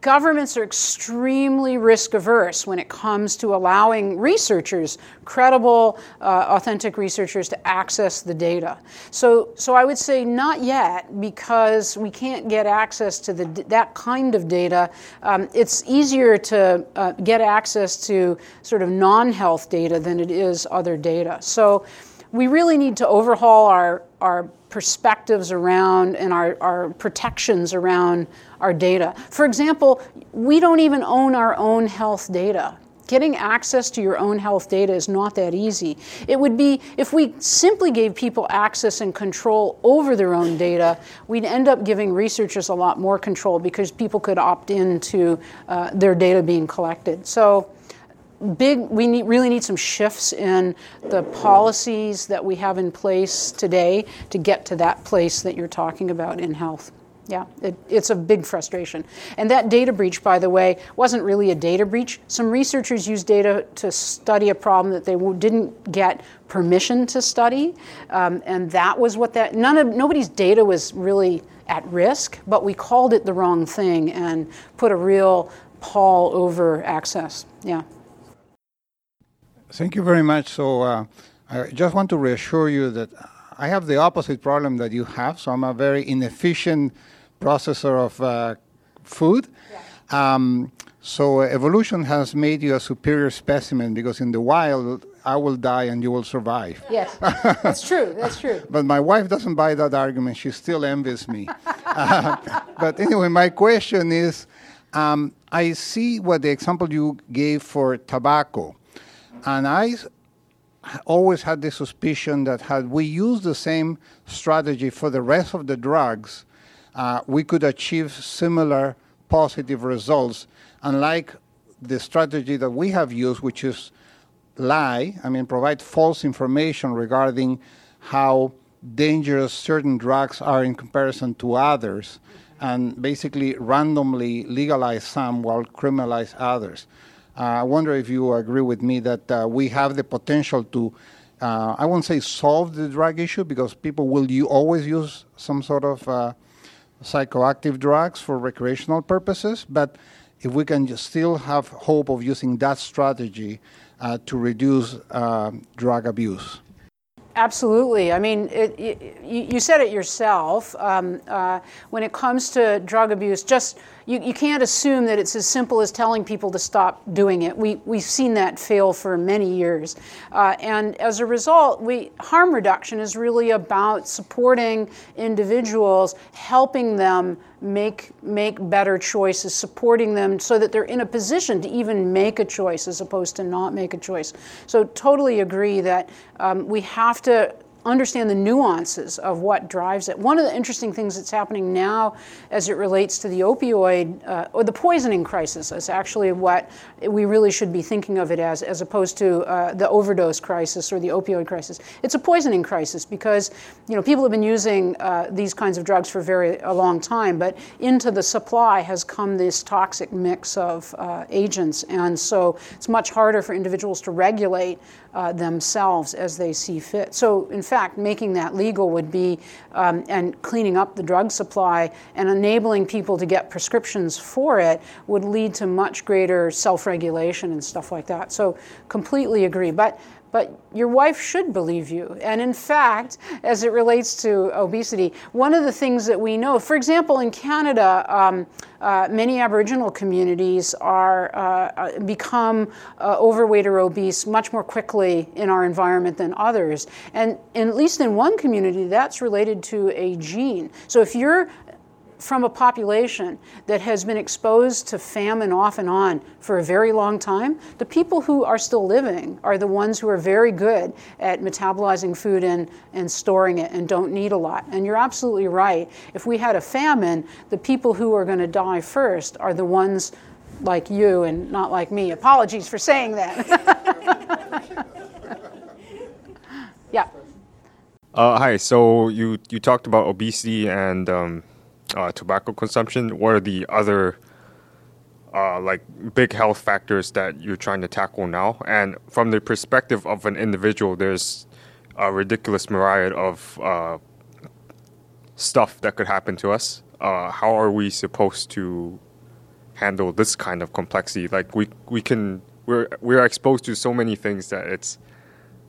governments are extremely risk averse when it comes to allowing researchers, credible, uh, authentic researchers, to access the data. So, so I would say not yet because we can't get access to the, that kind of data. Um, it's easier to uh, get access to sort of non health data than it is other data. So we really need to overhaul our, our perspectives around and our, our protections around our data. For example, we don't even own our own health data. Getting access to your own health data is not that easy. It would be if we simply gave people access and control over their own data, we'd end up giving researchers a lot more control because people could opt in to uh, their data being collected. So, big we need, really need some shifts in the policies that we have in place today to get to that place that you're talking about in health. Yeah, it, it's a big frustration. And that data breach, by the way, wasn't really a data breach. Some researchers used data to study a problem that they didn't get permission to study, um, and that was what that. None of nobody's data was really at risk, but we called it the wrong thing and put a real pall over access. Yeah. Thank you very much. So uh, I just want to reassure you that I have the opposite problem that you have. So I'm a very inefficient processor of uh, food. Yeah. Um, so evolution has made you a superior specimen because in the wild, I will die and you will survive. Yes, that's true. That's true. [laughs] but my wife doesn't buy that argument. She still envies me. [laughs] uh, but anyway, my question is um, I see what the example you gave for tobacco. And I always had the suspicion that had we used the same strategy for the rest of the drugs, uh, we could achieve similar positive results, unlike the strategy that we have used, which is lie, I mean, provide false information regarding how dangerous certain drugs are in comparison to others, and basically randomly legalize some while criminalize others. Uh, I wonder if you agree with me that uh, we have the potential to, uh, I won't say solve the drug issue because people will you always use some sort of psychoactive drugs for recreational purposes, but if we can still have hope of using that strategy uh, to reduce uh, drug abuse. Absolutely. I mean, it, it, you said it yourself. Um, uh, when it comes to drug abuse, just you, you can't assume that it's as simple as telling people to stop doing it. We, we've seen that fail for many years. Uh, and as a result, we, harm reduction is really about supporting individuals, helping them make, make better choices, supporting them so that they're in a position to even make a choice as opposed to not make a choice. So, totally agree that um, we have to understand the nuances of what drives it. One of the interesting things that's happening now as it relates to the opioid uh, or the poisoning crisis is actually what we really should be thinking of it as, as opposed to uh, the overdose crisis or the opioid crisis. It's a poisoning crisis because you know people have been using uh, these kinds of drugs for very a long time, but into the supply has come this toxic mix of uh, agents, and so it's much harder for individuals to regulate uh, themselves as they see fit. So, in fact, making that legal would be um, and cleaning up the drug supply and enabling people to get prescriptions for it would lead to much greater self-regulation and stuff like that. So, completely agree. But but your wife should believe you. And in fact, as it relates to obesity, one of the things that we know, for example, in Canada, um, uh, many Aboriginal communities are uh, uh, become uh, overweight or obese much more quickly in our environment than others. And, and at least in one community, that's related to a gene. So if you're from a population that has been exposed to famine off and on for a very long time, the people who are still living are the ones who are very good at metabolizing food and, and storing it and don't need a lot. And you're absolutely right. If we had a famine, the people who are going to die first are the ones like you and not like me. Apologies for saying that. [laughs] yeah. Uh, hi. So you you talked about obesity and um, uh, tobacco consumption? What are the other uh, like big health factors that you're trying to tackle now? And from the perspective of an individual, there's a ridiculous myriad of uh, stuff that could happen to us. Uh, how are we supposed to handle this kind of complexity? Like we we can we're we're exposed to so many things that it's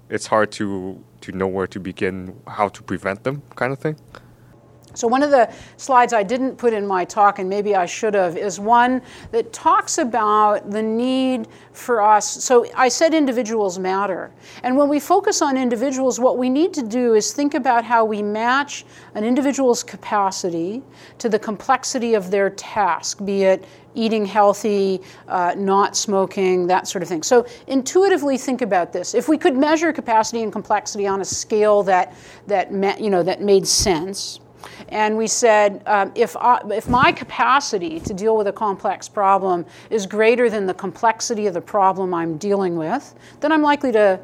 it's hard to to know where to begin, how to prevent them, kind of thing. So, one of the slides I didn't put in my talk, and maybe I should have, is one that talks about the need for us. So, I said individuals matter. And when we focus on individuals, what we need to do is think about how we match an individual's capacity to the complexity of their task, be it eating healthy, uh, not smoking, that sort of thing. So, intuitively think about this. If we could measure capacity and complexity on a scale that, that, you know, that made sense, and we said, um, if, I, if my capacity to deal with a complex problem is greater than the complexity of the problem I'm dealing with, then I'm likely to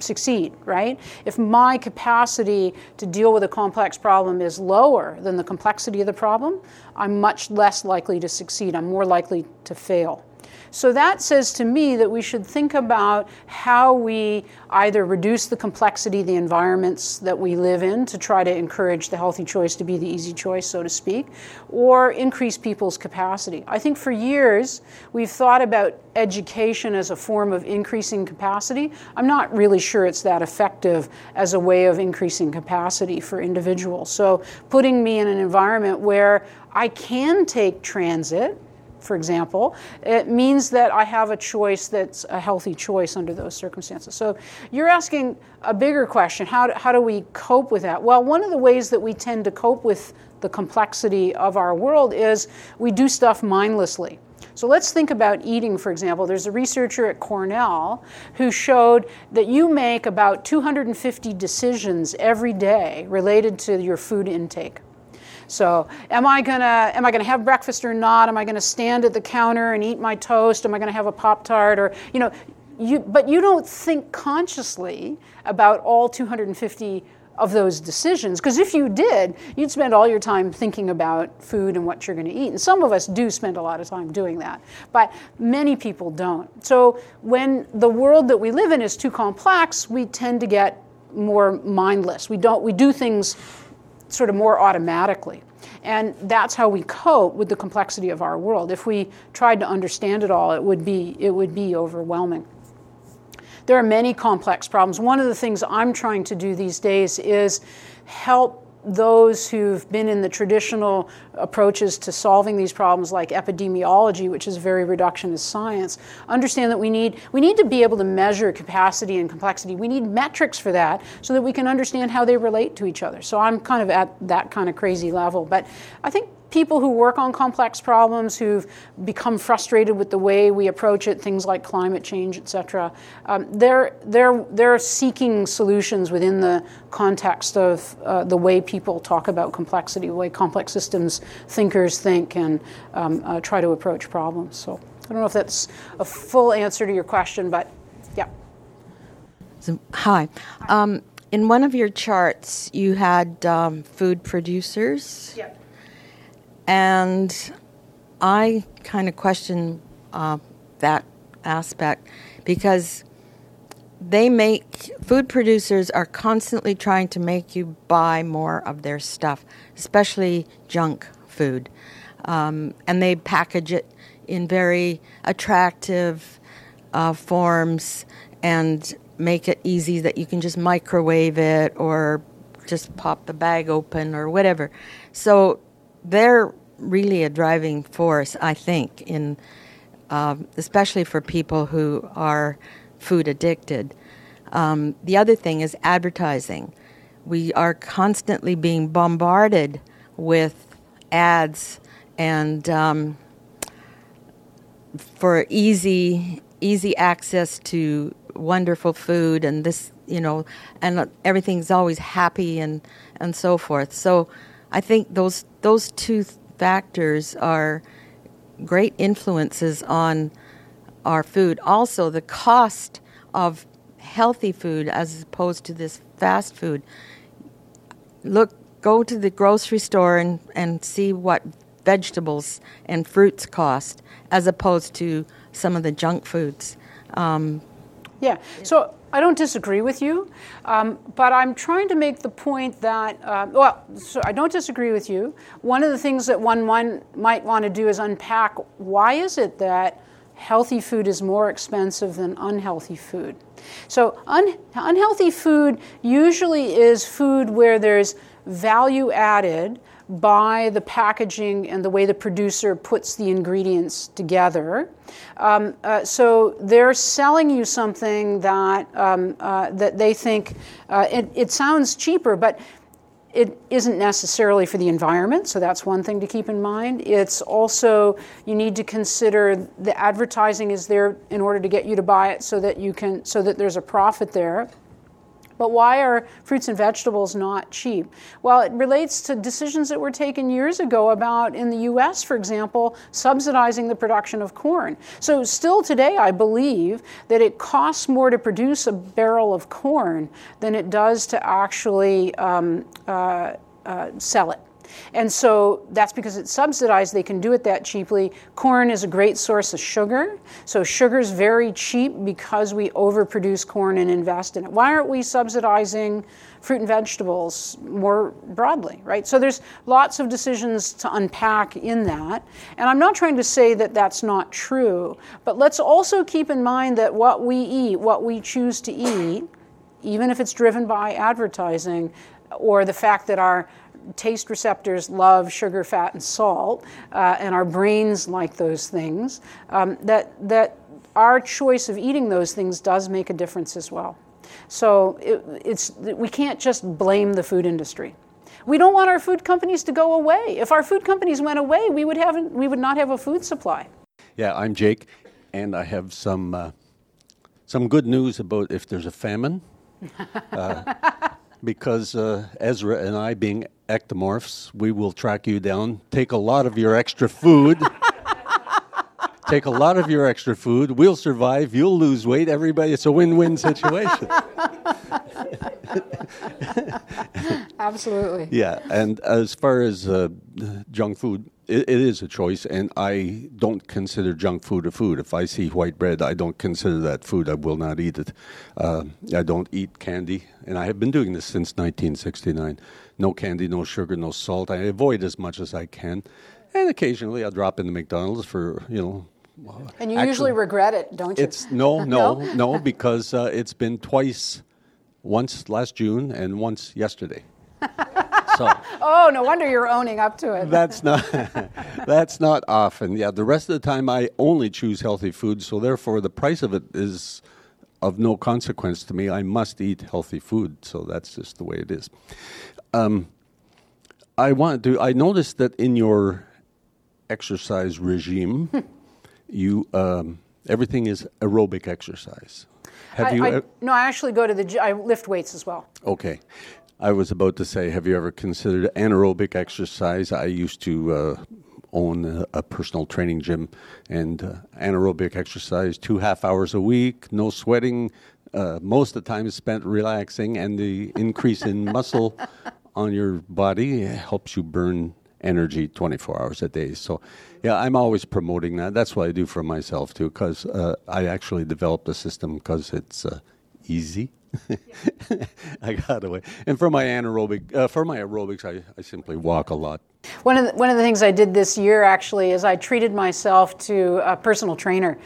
succeed, right? If my capacity to deal with a complex problem is lower than the complexity of the problem, I'm much less likely to succeed. I'm more likely to fail. So that says to me that we should think about how we either reduce the complexity the environments that we live in to try to encourage the healthy choice to be the easy choice, so to speak, or increase people's capacity. I think for years we've thought about education as a form of increasing capacity. I'm not really sure it's that effective as a way of increasing capacity for individuals. So putting me in an environment where I can take transit for example, it means that I have a choice that's a healthy choice under those circumstances. So you're asking a bigger question how do, how do we cope with that? Well, one of the ways that we tend to cope with the complexity of our world is we do stuff mindlessly. So let's think about eating, for example. There's a researcher at Cornell who showed that you make about 250 decisions every day related to your food intake. So, am I gonna am I gonna have breakfast or not? Am I gonna stand at the counter and eat my toast? Am I gonna have a pop tart or you know? You, but you don't think consciously about all 250 of those decisions. Because if you did, you'd spend all your time thinking about food and what you're going to eat. And some of us do spend a lot of time doing that, but many people don't. So when the world that we live in is too complex, we tend to get more mindless. We don't. We do things sort of more automatically. And that's how we cope with the complexity of our world. If we tried to understand it all, it would be, it would be overwhelming. There are many complex problems. One of the things I'm trying to do these days is help those who've been in the traditional approaches to solving these problems like epidemiology which is very reductionist science understand that we need we need to be able to measure capacity and complexity. We need metrics for that so that we can understand how they relate to each other. So i'm kind of at that kind of crazy level. But i think people who work on complex problems who've become frustrated with the way we approach it, things like climate change, et cetera, um, they're, they're, they're seeking solutions within the context of uh, the way people talk about complexity, the way complex systems thinkers think and um, uh, try to approach problems. So I don't know if that's a full answer to your question, but yeah. So, hi. Um, in one of your charts, you had um, food producers. Yeah and I kind of question uh, that aspect because they make food producers are constantly trying to make you buy more of their stuff, especially junk food, um, and they package it in very attractive uh, forms and make it easy that you can just microwave it or just pop the bag open or whatever. So they're really a driving force, I think, in um, especially for people who are food addicted. Um, the other thing is advertising. We are constantly being bombarded with ads and um, for easy easy access to wonderful food and this you know and everything's always happy and and so forth so i think those those two factors are great influences on our food. Also, the cost of healthy food as opposed to this fast food. Look, go to the grocery store and, and see what vegetables and fruits cost as opposed to some of the junk foods. Um, yeah. So I don't disagree with you, um, but I'm trying to make the point that, uh, well, so I don't disagree with you. One of the things that one one might want to do is unpack why is it that healthy food is more expensive than unhealthy food? So, un- unhealthy food usually is food where there's value added by the packaging and the way the producer puts the ingredients together. Um, uh, so they're selling you something that um, uh, that they think uh, it, it sounds cheaper, but it isn't necessarily for the environment, so that's one thing to keep in mind. It's also, you need to consider the advertising is there in order to get you to buy it so that you can, so that there's a profit there. But why are fruits and vegetables not cheap? Well, it relates to decisions that were taken years ago about, in the US, for example, subsidizing the production of corn. So, still today, I believe that it costs more to produce a barrel of corn than it does to actually um, uh, uh, sell it. And so that's because it's subsidized, they can do it that cheaply. Corn is a great source of sugar. So sugar is very cheap because we overproduce corn and invest in it. Why aren't we subsidizing fruit and vegetables more broadly, right? So there's lots of decisions to unpack in that. And I'm not trying to say that that's not true, but let's also keep in mind that what we eat, what we choose to eat, even if it's driven by advertising or the fact that our taste receptors love sugar, fat, and salt, uh, and our brains like those things, um, that, that our choice of eating those things does make a difference as well. So it, it's, we can't just blame the food industry. We don't want our food companies to go away. If our food companies went away, we would, have, we would not have a food supply. Yeah, I'm Jake, and I have some, uh, some good news about if there's a famine. [laughs] Uh, because uh, Ezra and I, being ectomorphs. We will track you down, take a lot of your extra food. [laughs] take a lot of your extra food. We'll survive. You'll lose weight. Everybody, it's a win-win [laughs] situation. [laughs] Absolutely. Yeah, and as far as uh, junk food, it, it is a choice, and I don't consider junk food a food. If I see white bread, I don't consider that food. I will not eat it. Uh, I don't eat candy, and I have been doing this since 1969. No candy, no sugar, no salt. I avoid as much as I can, and occasionally I'll drop into McDonald's for you know. And you actually- usually regret it, don't you? It's no, [laughs] no, no, because uh, it's been twice, once last June and once yesterday. so [laughs] oh, no wonder you're owning up to it. that's not [laughs] that's not often. Yeah, the rest of the time I only choose healthy food, so therefore the price of it is of no consequence to me. I must eat healthy food, so that's just the way it is. Um, I want to. I noticed that in your exercise regime, you um, everything is aerobic exercise. Have I, you? I, no, I actually go to the. I lift weights as well. Okay. I was about to say, have you ever considered anaerobic exercise? I used to uh, own a, a personal training gym, and uh, anaerobic exercise, two half hours a week, no sweating. Uh, most of the time is spent relaxing, and the increase in [laughs] muscle on your body helps you burn energy 24 hours a day. So, yeah, I'm always promoting that. That's what I do for myself too, because uh, I actually developed a system because it's uh, easy. [laughs] I got away. And for my anaerobic, uh, for my aerobics, I, I simply walk a lot. One of the, one of the things I did this year actually is I treated myself to a personal trainer.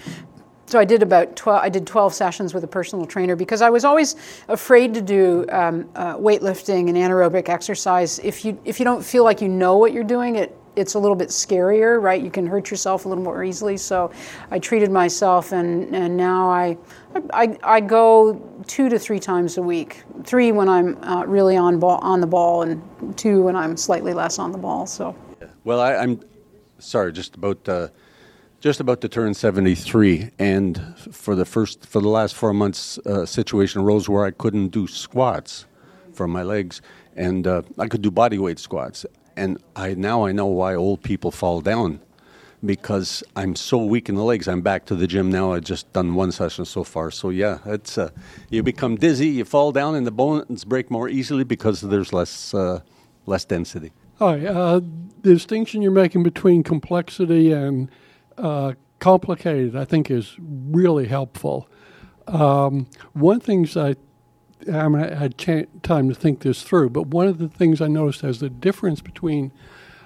So I did about 12, I did 12 sessions with a personal trainer because I was always afraid to do um, uh, weightlifting and anaerobic exercise. If you if you don't feel like you know what you're doing, it it's a little bit scarier, right? You can hurt yourself a little more easily. So I treated myself, and, and now I, I, I go two to three times a week. Three when I'm uh, really on ball, on the ball, and two when I'm slightly less on the ball. So Well, I, I'm sorry, just about uh, just about to turn 73, and for the first for the last four months, uh, situation arose where I couldn't do squats for my legs, and uh, I could do body weight squats, and I now I know why old people fall down. Because I'm so weak in the legs, I'm back to the gym now. I've just done one session so far. So yeah, it's uh, you become dizzy, you fall down, and the bones break more easily because there's less uh, less density. Hi. Uh, the distinction you're making between complexity and uh, complicated, I think, is really helpful. Um, one things I I had cha- time to think this through, but one of the things I noticed as the difference between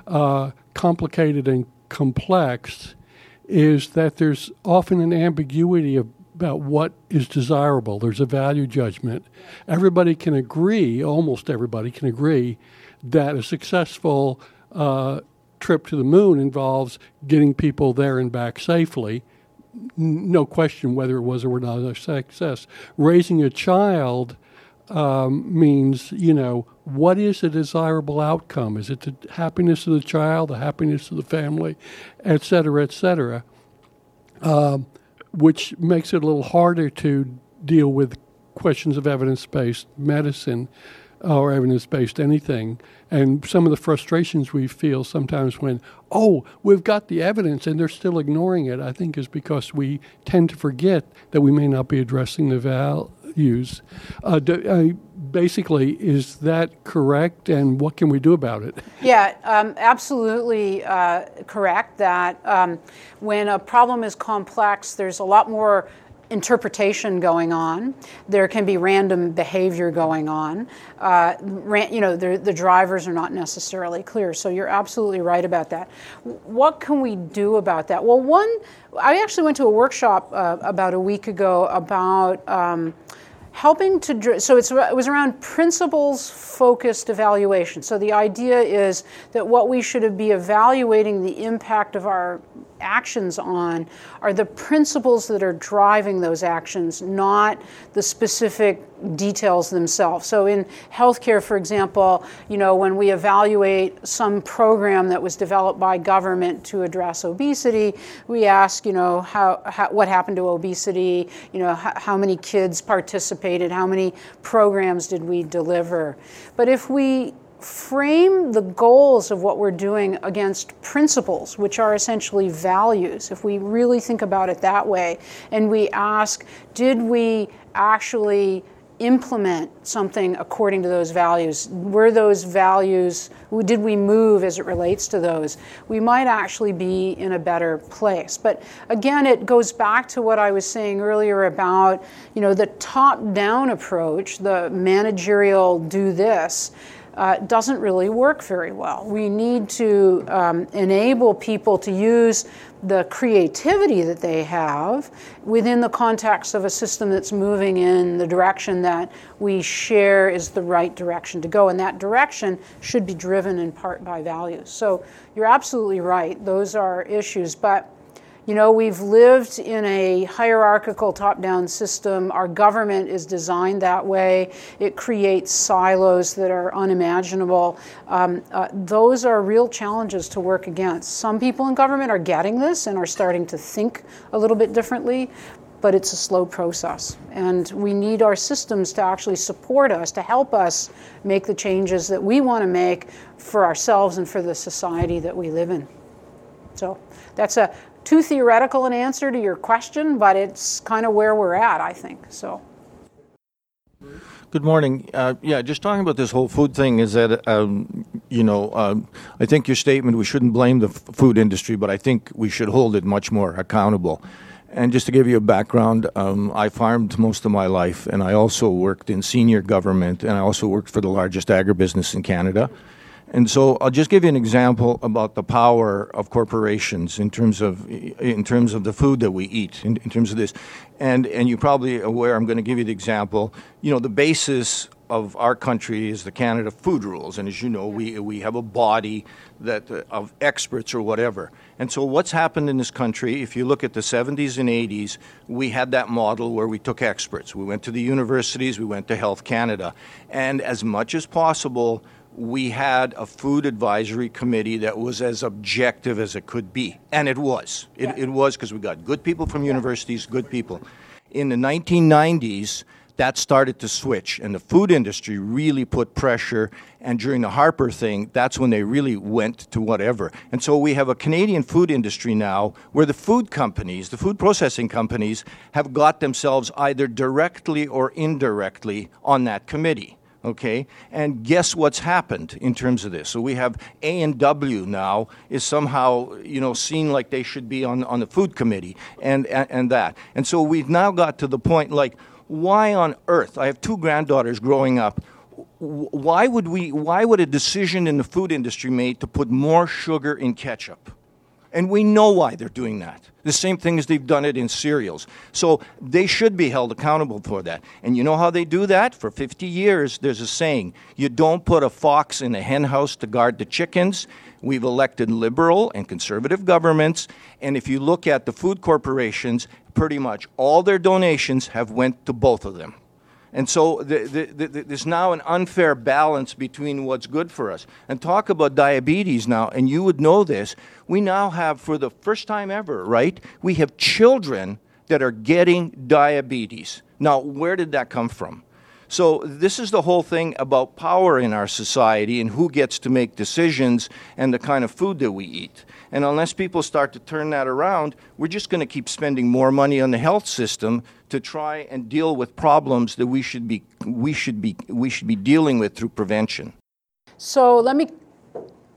uh, complicated and complex is that there's often an ambiguity of, about what is desirable. There's a value judgment. Everybody can agree, almost everybody can agree, that a successful uh, trip to the moon involves getting people there and back safely. No question whether it was or not a success. Raising a child um, means, you know, what is a desirable outcome? Is it the happiness of the child, the happiness of the family, et cetera, et cetera? Um, which makes it a little harder to deal with questions of evidence based medicine or evidence based anything. And some of the frustrations we feel sometimes when, oh, we've got the evidence and they're still ignoring it, I think is because we tend to forget that we may not be addressing the values. Uh, do, uh, basically, is that correct? And what can we do about it? Yeah, um, absolutely uh, correct that um, when a problem is complex, there's a lot more interpretation going on. There can be random behavior going on. Uh, ran, you know, the, the drivers are not necessarily clear. So you're absolutely right about that. What can we do about that? Well, one, I actually went to a workshop uh, about a week ago about. Um, helping to so it was around principles focused evaluation so the idea is that what we should be evaluating the impact of our actions on are the principles that are driving those actions not the specific details themselves. So in healthcare for example you know when we evaluate some program that was developed by government to address obesity we ask you know how, how what happened to obesity? You know how, how many kids participated? How many programs did we deliver? But if we frame the goals of what we're doing against principles, which are essentially values, if we really think about it that way, and we ask, did we actually implement something according to those values? Were those values, did we move as it relates to those? We might actually be in a better place. But again, it goes back to what I was saying earlier about, you know, the top-down approach, the managerial do this, uh, doesn't really work very well. We need to um, enable people to use the creativity that they have within the context of a system that's moving in the direction that we share is the right direction to go. And that direction should be driven in part by values. So you're absolutely right, those are issues. But you know, we've lived in a hierarchical top down system. Our government is designed that way. It creates silos that are unimaginable. Um, uh, those are real challenges to work against. Some people in government are getting this and are starting to think a little bit differently, but it's a slow process. And we need our systems to actually support us, to help us make the changes that we want to make for ourselves and for the society that we live in. So that's a too theoretical an answer to your question, but it's kind of where we're at, I think. So. Good morning. Uh, yeah, just talking about this whole food thing is that, um, you know, um, I think your statement we shouldn't blame the f- food industry, but I think we should hold it much more accountable. And just to give you a background, um, I farmed most of my life, and I also worked in senior government, and I also worked for the largest agribusiness in Canada. And so I'll just give you an example about the power of corporations in terms of in terms of the food that we eat, in, in terms of this. And and you're probably aware. I'm going to give you the example. You know, the basis of our country is the Canada Food Rules, and as you know, we we have a body that uh, of experts or whatever. And so, what's happened in this country? If you look at the 70s and 80s, we had that model where we took experts. We went to the universities, we went to Health Canada, and as much as possible we had a food advisory committee that was as objective as it could be. And it was. It, yeah. it was because we got good people from universities, good people. In the 1990s, that started to switch, and the food industry really put pressure. And during the Harper thing, that's when they really went to whatever. And so we have a Canadian food industry now where the food companies, the food processing companies, have got themselves either directly or indirectly on that committee okay? And guess what's happened in terms of this? So we have a and w now is somehow you know seen like they should be on, on the food committee and, and, and that. And so we've now got to the point like why on earth i have two granddaughters growing up why would we why would a decision in the food industry made to put more sugar in ketchup and we know why they're doing that. The same thing as they've done it in cereals. So they should be held accountable for that. And you know how they do that? For 50 years, there's a saying you don't put a fox in a henhouse to guard the chickens. We've elected liberal and conservative governments. And if you look at the food corporations, pretty much all their donations have went to both of them. And so the, the, the, there's now an unfair balance between what's good for us. And talk about diabetes now, and you would know this. We now have, for the first time ever, right? We have children that are getting diabetes. Now, where did that come from? So, this is the whole thing about power in our society and who gets to make decisions and the kind of food that we eat. And unless people start to turn that around, we're just going to keep spending more money on the health system to try and deal with problems that we should be, we should be, we should be dealing with through prevention. So, let me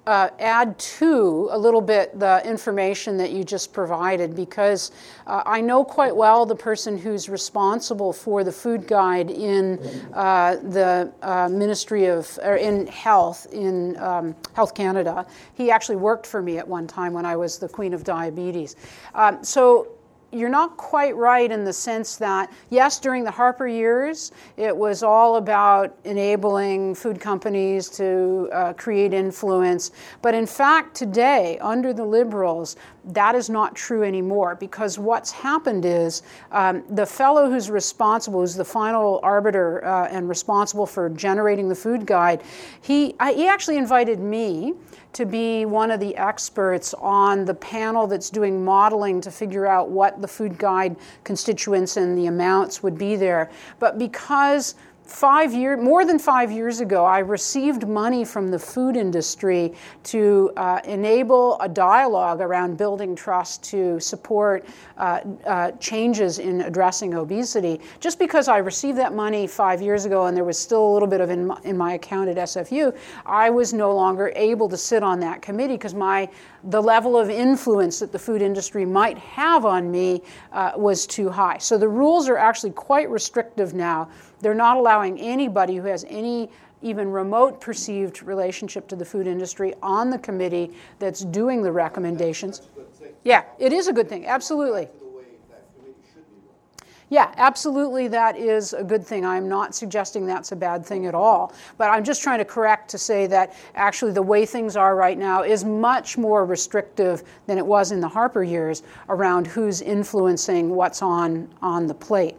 uh, add to a little bit the information that you just provided because uh, I know quite well the person who's responsible for the food guide in uh, the uh, Ministry of or in Health in um, Health Canada. He actually worked for me at one time when I was the Queen of Diabetes. Um, so you're not quite right in the sense that, yes, during the Harper years, it was all about enabling food companies to uh, create influence. But in fact, today, under the Liberals, that is not true anymore because what's happened is um, the fellow who's responsible, who's the final arbiter uh, and responsible for generating the food guide, he, I, he actually invited me to be one of the experts on the panel that's doing modeling to figure out what the food guide constituents and the amounts would be there. But because five year, more than five years ago, I received money from the food industry to uh, enable a dialogue around building trust to support uh, uh, changes in addressing obesity. Just because I received that money five years ago and there was still a little bit of in my, in my account at SFU, I was no longer able to sit on that committee because my the level of influence that the food industry might have on me uh, was too high. So the rules are actually quite restrictive now. They're not allowing anybody who has any even remote perceived relationship to the food industry on the committee that's doing the recommendations. Yeah, it is a good thing, absolutely. Yeah, absolutely, that is a good thing. I'm not suggesting that's a bad thing at all. But I'm just trying to correct to say that actually the way things are right now is much more restrictive than it was in the Harper years around who's influencing what's on, on the plate.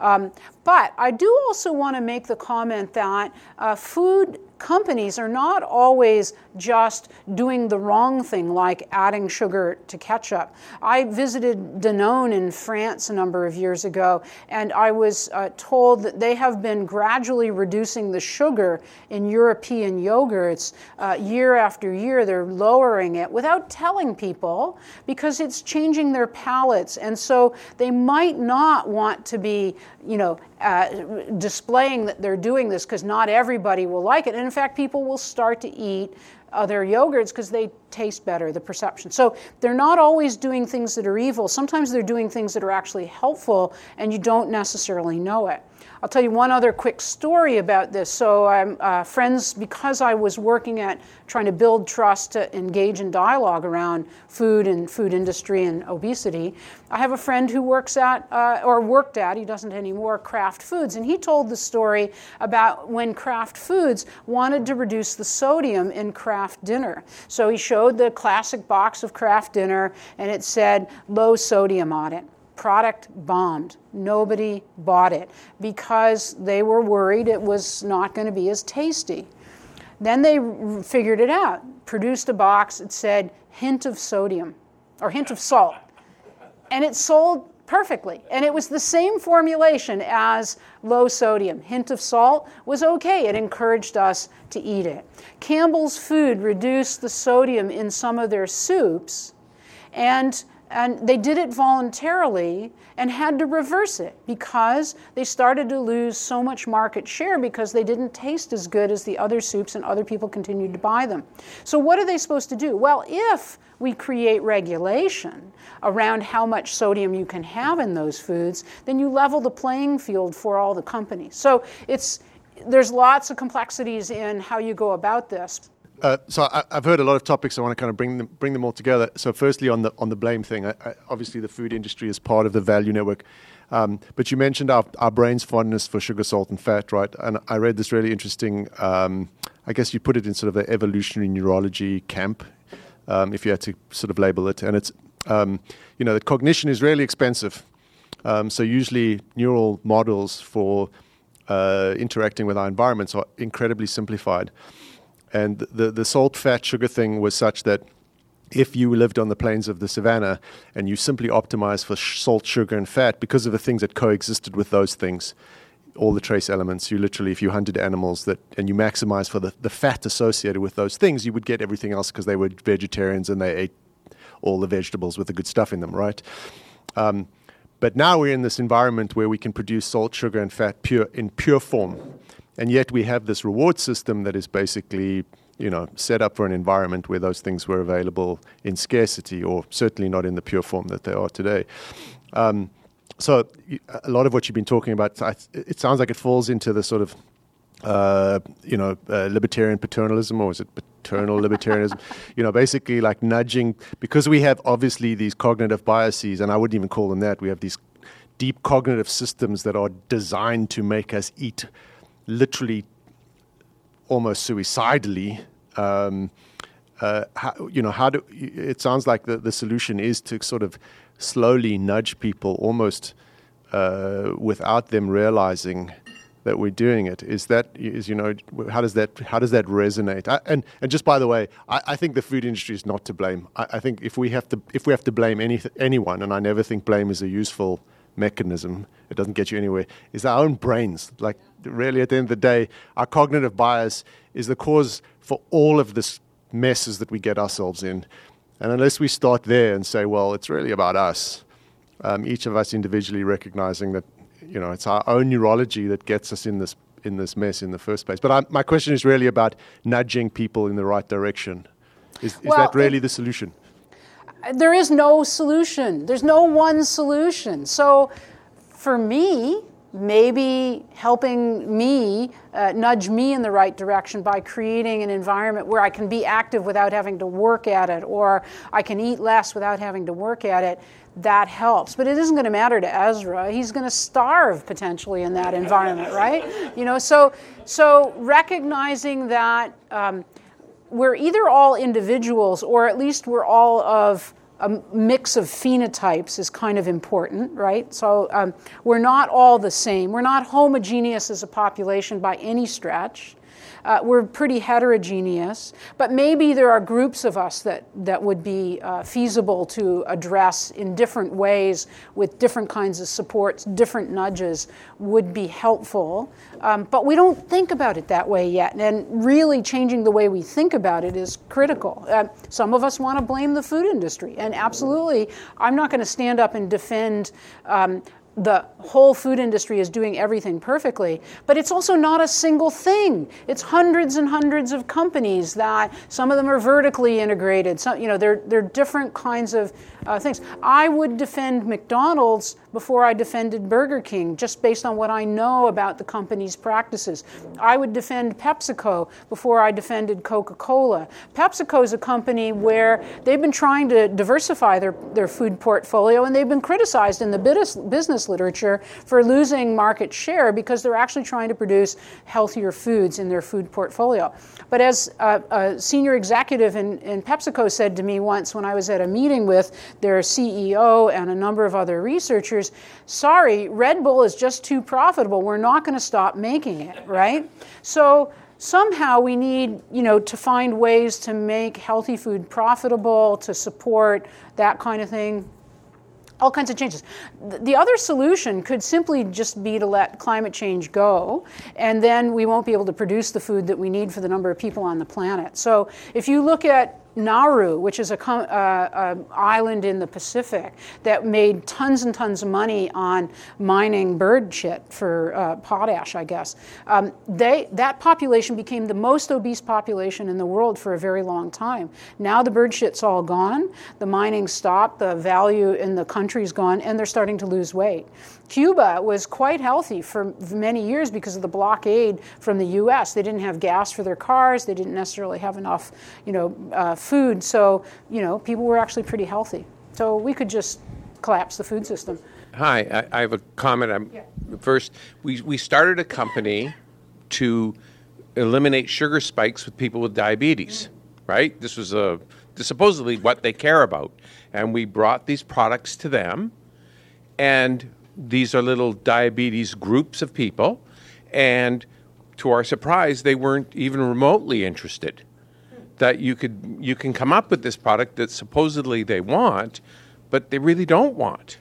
Um, but I do also want to make the comment that uh, food companies are not always just doing the wrong thing, like adding sugar to ketchup. I visited Danone in France a number of years ago, and I was uh, told that they have been gradually reducing the sugar in European yogurts uh, year after year. They're lowering it without telling people because it's changing their palates, and so they might not want to be, you know, uh, displaying that they're doing this because not everybody will like it. And in fact, people will start to eat other yogurts because they taste better, the perception. So they're not always doing things that are evil. Sometimes they're doing things that are actually helpful and you don't necessarily know it. I'll tell you one other quick story about this. So, I'm uh, friends, because I was working at trying to build trust to engage in dialogue around food and food industry and obesity. I have a friend who works at, uh, or worked at, he doesn't anymore, Kraft Foods. And he told the story about when Kraft Foods wanted to reduce the sodium in Kraft dinner. So he showed the classic box of Kraft dinner and it said low sodium on it product bombed. Nobody bought it because they were worried it was not going to be as tasty. Then they figured it out, produced a box that said hint of sodium or hint of salt. And it sold perfectly. And it was the same formulation as low sodium. Hint of salt was okay, it encouraged us to eat it. Campbell's Food reduced the sodium in some of their soups and and they did it voluntarily and had to reverse it because they started to lose so much market share because they didn't taste as good as the other soups and other people continued to buy them. So, what are they supposed to do? Well, if we create regulation around how much sodium you can have in those foods, then you level the playing field for all the companies. So, it's, there's lots of complexities in how you go about this. Uh, so I, have heard a lot of topics. I want to kind of bring them bring them all together. So firstly, on the on the blame thing, I, I, obviously the food industry is part of the value network. Um, but you mentioned our, our brain's fondness for sugar, salt, and fat, right? And I read this really interesting. Um, I guess you put it in sort of the evolutionary neurology camp, um, if you had to sort of label it. And it's um, you know that cognition is really expensive. Um, so usually neural models for uh, interacting with our environments are incredibly simplified. And the, the salt, fat, sugar thing was such that if you lived on the plains of the savannah and you simply optimized for sh- salt, sugar, and fat because of the things that coexisted with those things, all the trace elements, you literally, if you hunted animals that and you maximize for the, the fat associated with those things, you would get everything else because they were vegetarians and they ate all the vegetables with the good stuff in them, right? Um, but now we're in this environment where we can produce salt, sugar, and fat pure in pure form. And yet we have this reward system that is basically you know, set up for an environment where those things were available in scarcity, or certainly not in the pure form that they are today. Um, so, a lot of what you've been talking about, it sounds like it falls into the sort of, uh, you know, uh, libertarian paternalism, or is it paternal [laughs] libertarianism? You know, basically like nudging, because we have obviously these cognitive biases, and I wouldn't even call them that. We have these deep cognitive systems that are designed to make us eat literally almost suicidally. Um, uh, how, you know, how do it sounds like the, the solution is to sort of slowly nudge people almost uh, without them realizing that we're doing it. Is that is you know how does that how does that resonate? I, and and just by the way, I, I, think the food industry is not to blame. I, I, think if we have to if we have to blame any anyone, and I never think blame is a useful mechanism. It doesn't get you anywhere. Is our own brains. Like really, at the end of the day, our cognitive bias is the cause for all of this messes that we get ourselves in. And unless we start there and say, well, it's really about us, um, each of us individually recognizing that, you know, it's our own neurology that gets us in this in this mess in the first place. But I, my question is really about nudging people in the right direction. Is, is Well, that really it- the solution? there is no solution. There's no one solution. So for me, maybe helping me uh, nudge me in the right direction by creating an environment where I can be active without having to work at it, or I can eat less without having to work at it. That helps, but it isn't going to matter to Ezra. He's going to starve potentially in that environment, right? You know, so so recognizing that um, we're either all individuals or at least we're all of a mix of phenotypes is kind of important, right? So um, we're not all the same. We're not homogeneous as a population by any stretch. Uh, we're pretty heterogeneous, but maybe there are groups of us that, that would be uh, feasible to address in different ways with different kinds of supports, different nudges would be helpful. Um, but we don't think about it that way yet, and really changing the way we think about it is critical. Uh, some of us want to blame the food industry, and absolutely, I'm not going to stand up and defend. Um, the whole food industry is doing everything perfectly, but it's also not a single thing. It's hundreds and hundreds of companies that some of them are vertically integrated. Some, you know, they're, they're different kinds of uh, things. I would defend McDonald's before I defended Burger King, just based on what I know about the company's practices. I would defend PepsiCo before I defended Coca Cola. PepsiCo is a company where they've been trying to diversify their, their food portfolio, and they've been criticized in the business, literature for losing market share because they're actually trying to produce healthier foods in their food portfolio. But as a, a senior executive in, in PepsiCo said to me once when I was at a meeting with their CEO and a number of other researchers, sorry, Red Bull is just too profitable. We're not going to stop making it, right? So somehow we need, you know, to find ways to make healthy food profitable, to support that kind of thing all kinds of changes. The other solution could simply just be to let climate change go, and then we won't be able to produce the food that we need for the number of people on the planet. So if you look at Nauru, which is a uh, uh, island in the Pacific that made tons and tons of money on mining bird shit for uh, potash, I guess. Um, they that population became the most obese population in the world for a very long time. Now the bird shit's all gone, the mining stopped, the value in the country's gone, and they're starting to lose weight. Cuba was quite healthy for many years because of the blockade from the U.S. They didn't have gas for their cars. They didn't necessarily have enough, you know, uh, food. So, you know, people were actually pretty healthy. So we could just collapse the food system. Hi, I, I have a comment. I'm, First, we, we started a company to eliminate sugar spikes with people with diabetes, right? This was a this supposedly what they care about, and we brought these products to them, and these are little diabetes groups of people, and to our surprise, they weren't even remotely interested. That you could you can come up with this product that supposedly they want, but they really don't want.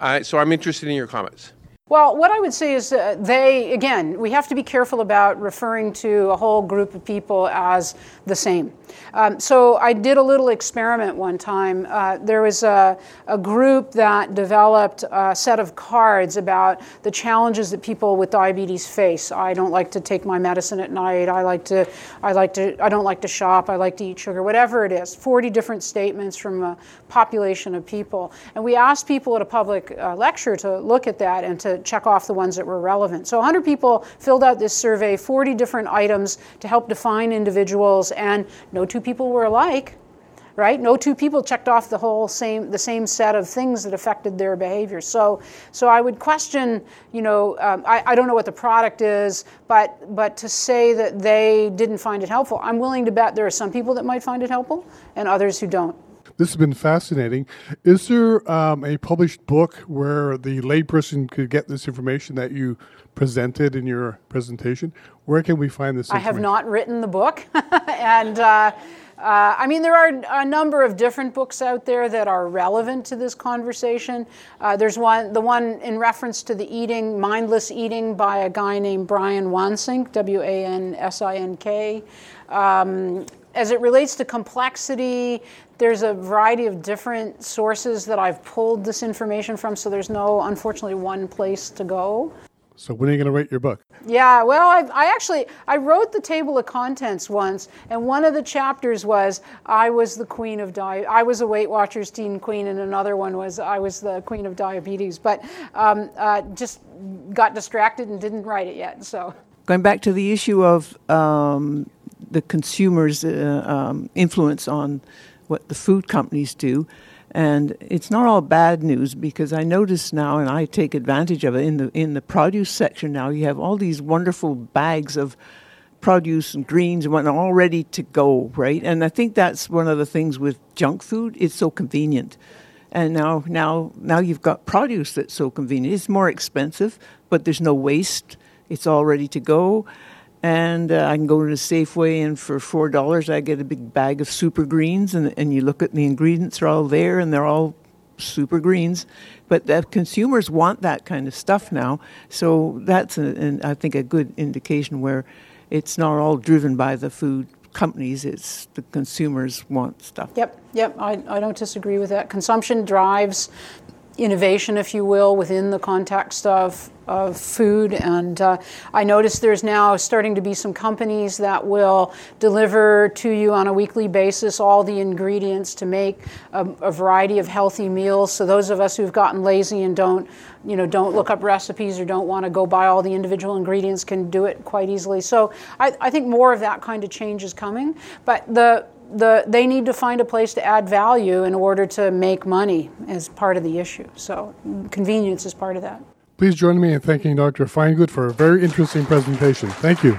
I so I'm interested in your comments. Well, what I would say is uh, they, again, we have to be careful about referring to a whole group of people as the same. Um, so I did a little experiment one time. Uh, there was a, a group that developed a set of cards about the challenges that people with diabetes face. I don't like to take my medicine at night. I like to, I like to, I don't like to shop. I like to eat sugar. Whatever it is, 40 different statements from a population of people. And we asked people at a public uh, lecture to look at that and to check off the ones that were relevant. So 100 people filled out this survey, 40 different items to help define individuals, and no two people were alike. Right? No two people checked off the whole same the same set of things that affected their behavior. So, so I would question. You know, um, I, I don't know what the product is, but but to say that they didn't find it helpful, I'm willing to bet there are some people that might find it helpful and others who don't. This has been fascinating. Is there um, a published book where the layperson could get this information that you presented in your presentation? Where can we find this I have not written the book, [laughs] and uh, Uh, I mean, there are a number of different books out there that are relevant to this conversation. Uh, there's one, the one in reference to the eating, mindless eating, by a guy named Brian Wansink, W A N S I N K. Um, as it relates to complexity, there's a variety of different sources that I've pulled this information from, so there's no, unfortunately, one place to go. So when are you going to write your book? Yeah, well, I, I, actually I wrote the table of contents once, and one of the chapters was I was the queen of di- I was a Weight Watchers teen queen, and another one was I was the queen of diabetes. But um, uh, just got distracted and didn't write it yet. So going back to the issue of um, the consumers' uh, um, influence on what the food companies do. And it's not all bad news because I notice now, and I take advantage of it in the in the produce section. Now you have all these wonderful bags of produce and greens and whatnot all ready to go, right? And I think that's one of the things with junk food; it's so convenient. And now, now, now you've got produce that's so convenient. It's more expensive, but there's no waste. It's all ready to go and uh, I can go to Safeway and for four dollars I get a big bag of super greens, and and you look at the ingredients are all there, and they're all super greens. But the consumers want that kind of stuff now, so that's a, an, I think a good indication where it's not all driven by the food companies; it's the consumers want stuff. Yep, yep, I, I don't disagree with that. Consumption drives innovation, if you will, within the context of, of food. And uh, I notice there's now starting to be some companies that will deliver to you on a weekly basis all the ingredients to make a, a, variety of healthy meals. So those of us who've gotten lazy and don't, you know, don't look up recipes or don't want to go buy all the individual ingredients can do it quite easily. So I, I think more of that kind of change is coming. But the the, they need to find a place to add value in order to make money as part of the issue. So convenience is part of that. Please join me in thanking Dr. Finegood for a very interesting presentation. Thank you.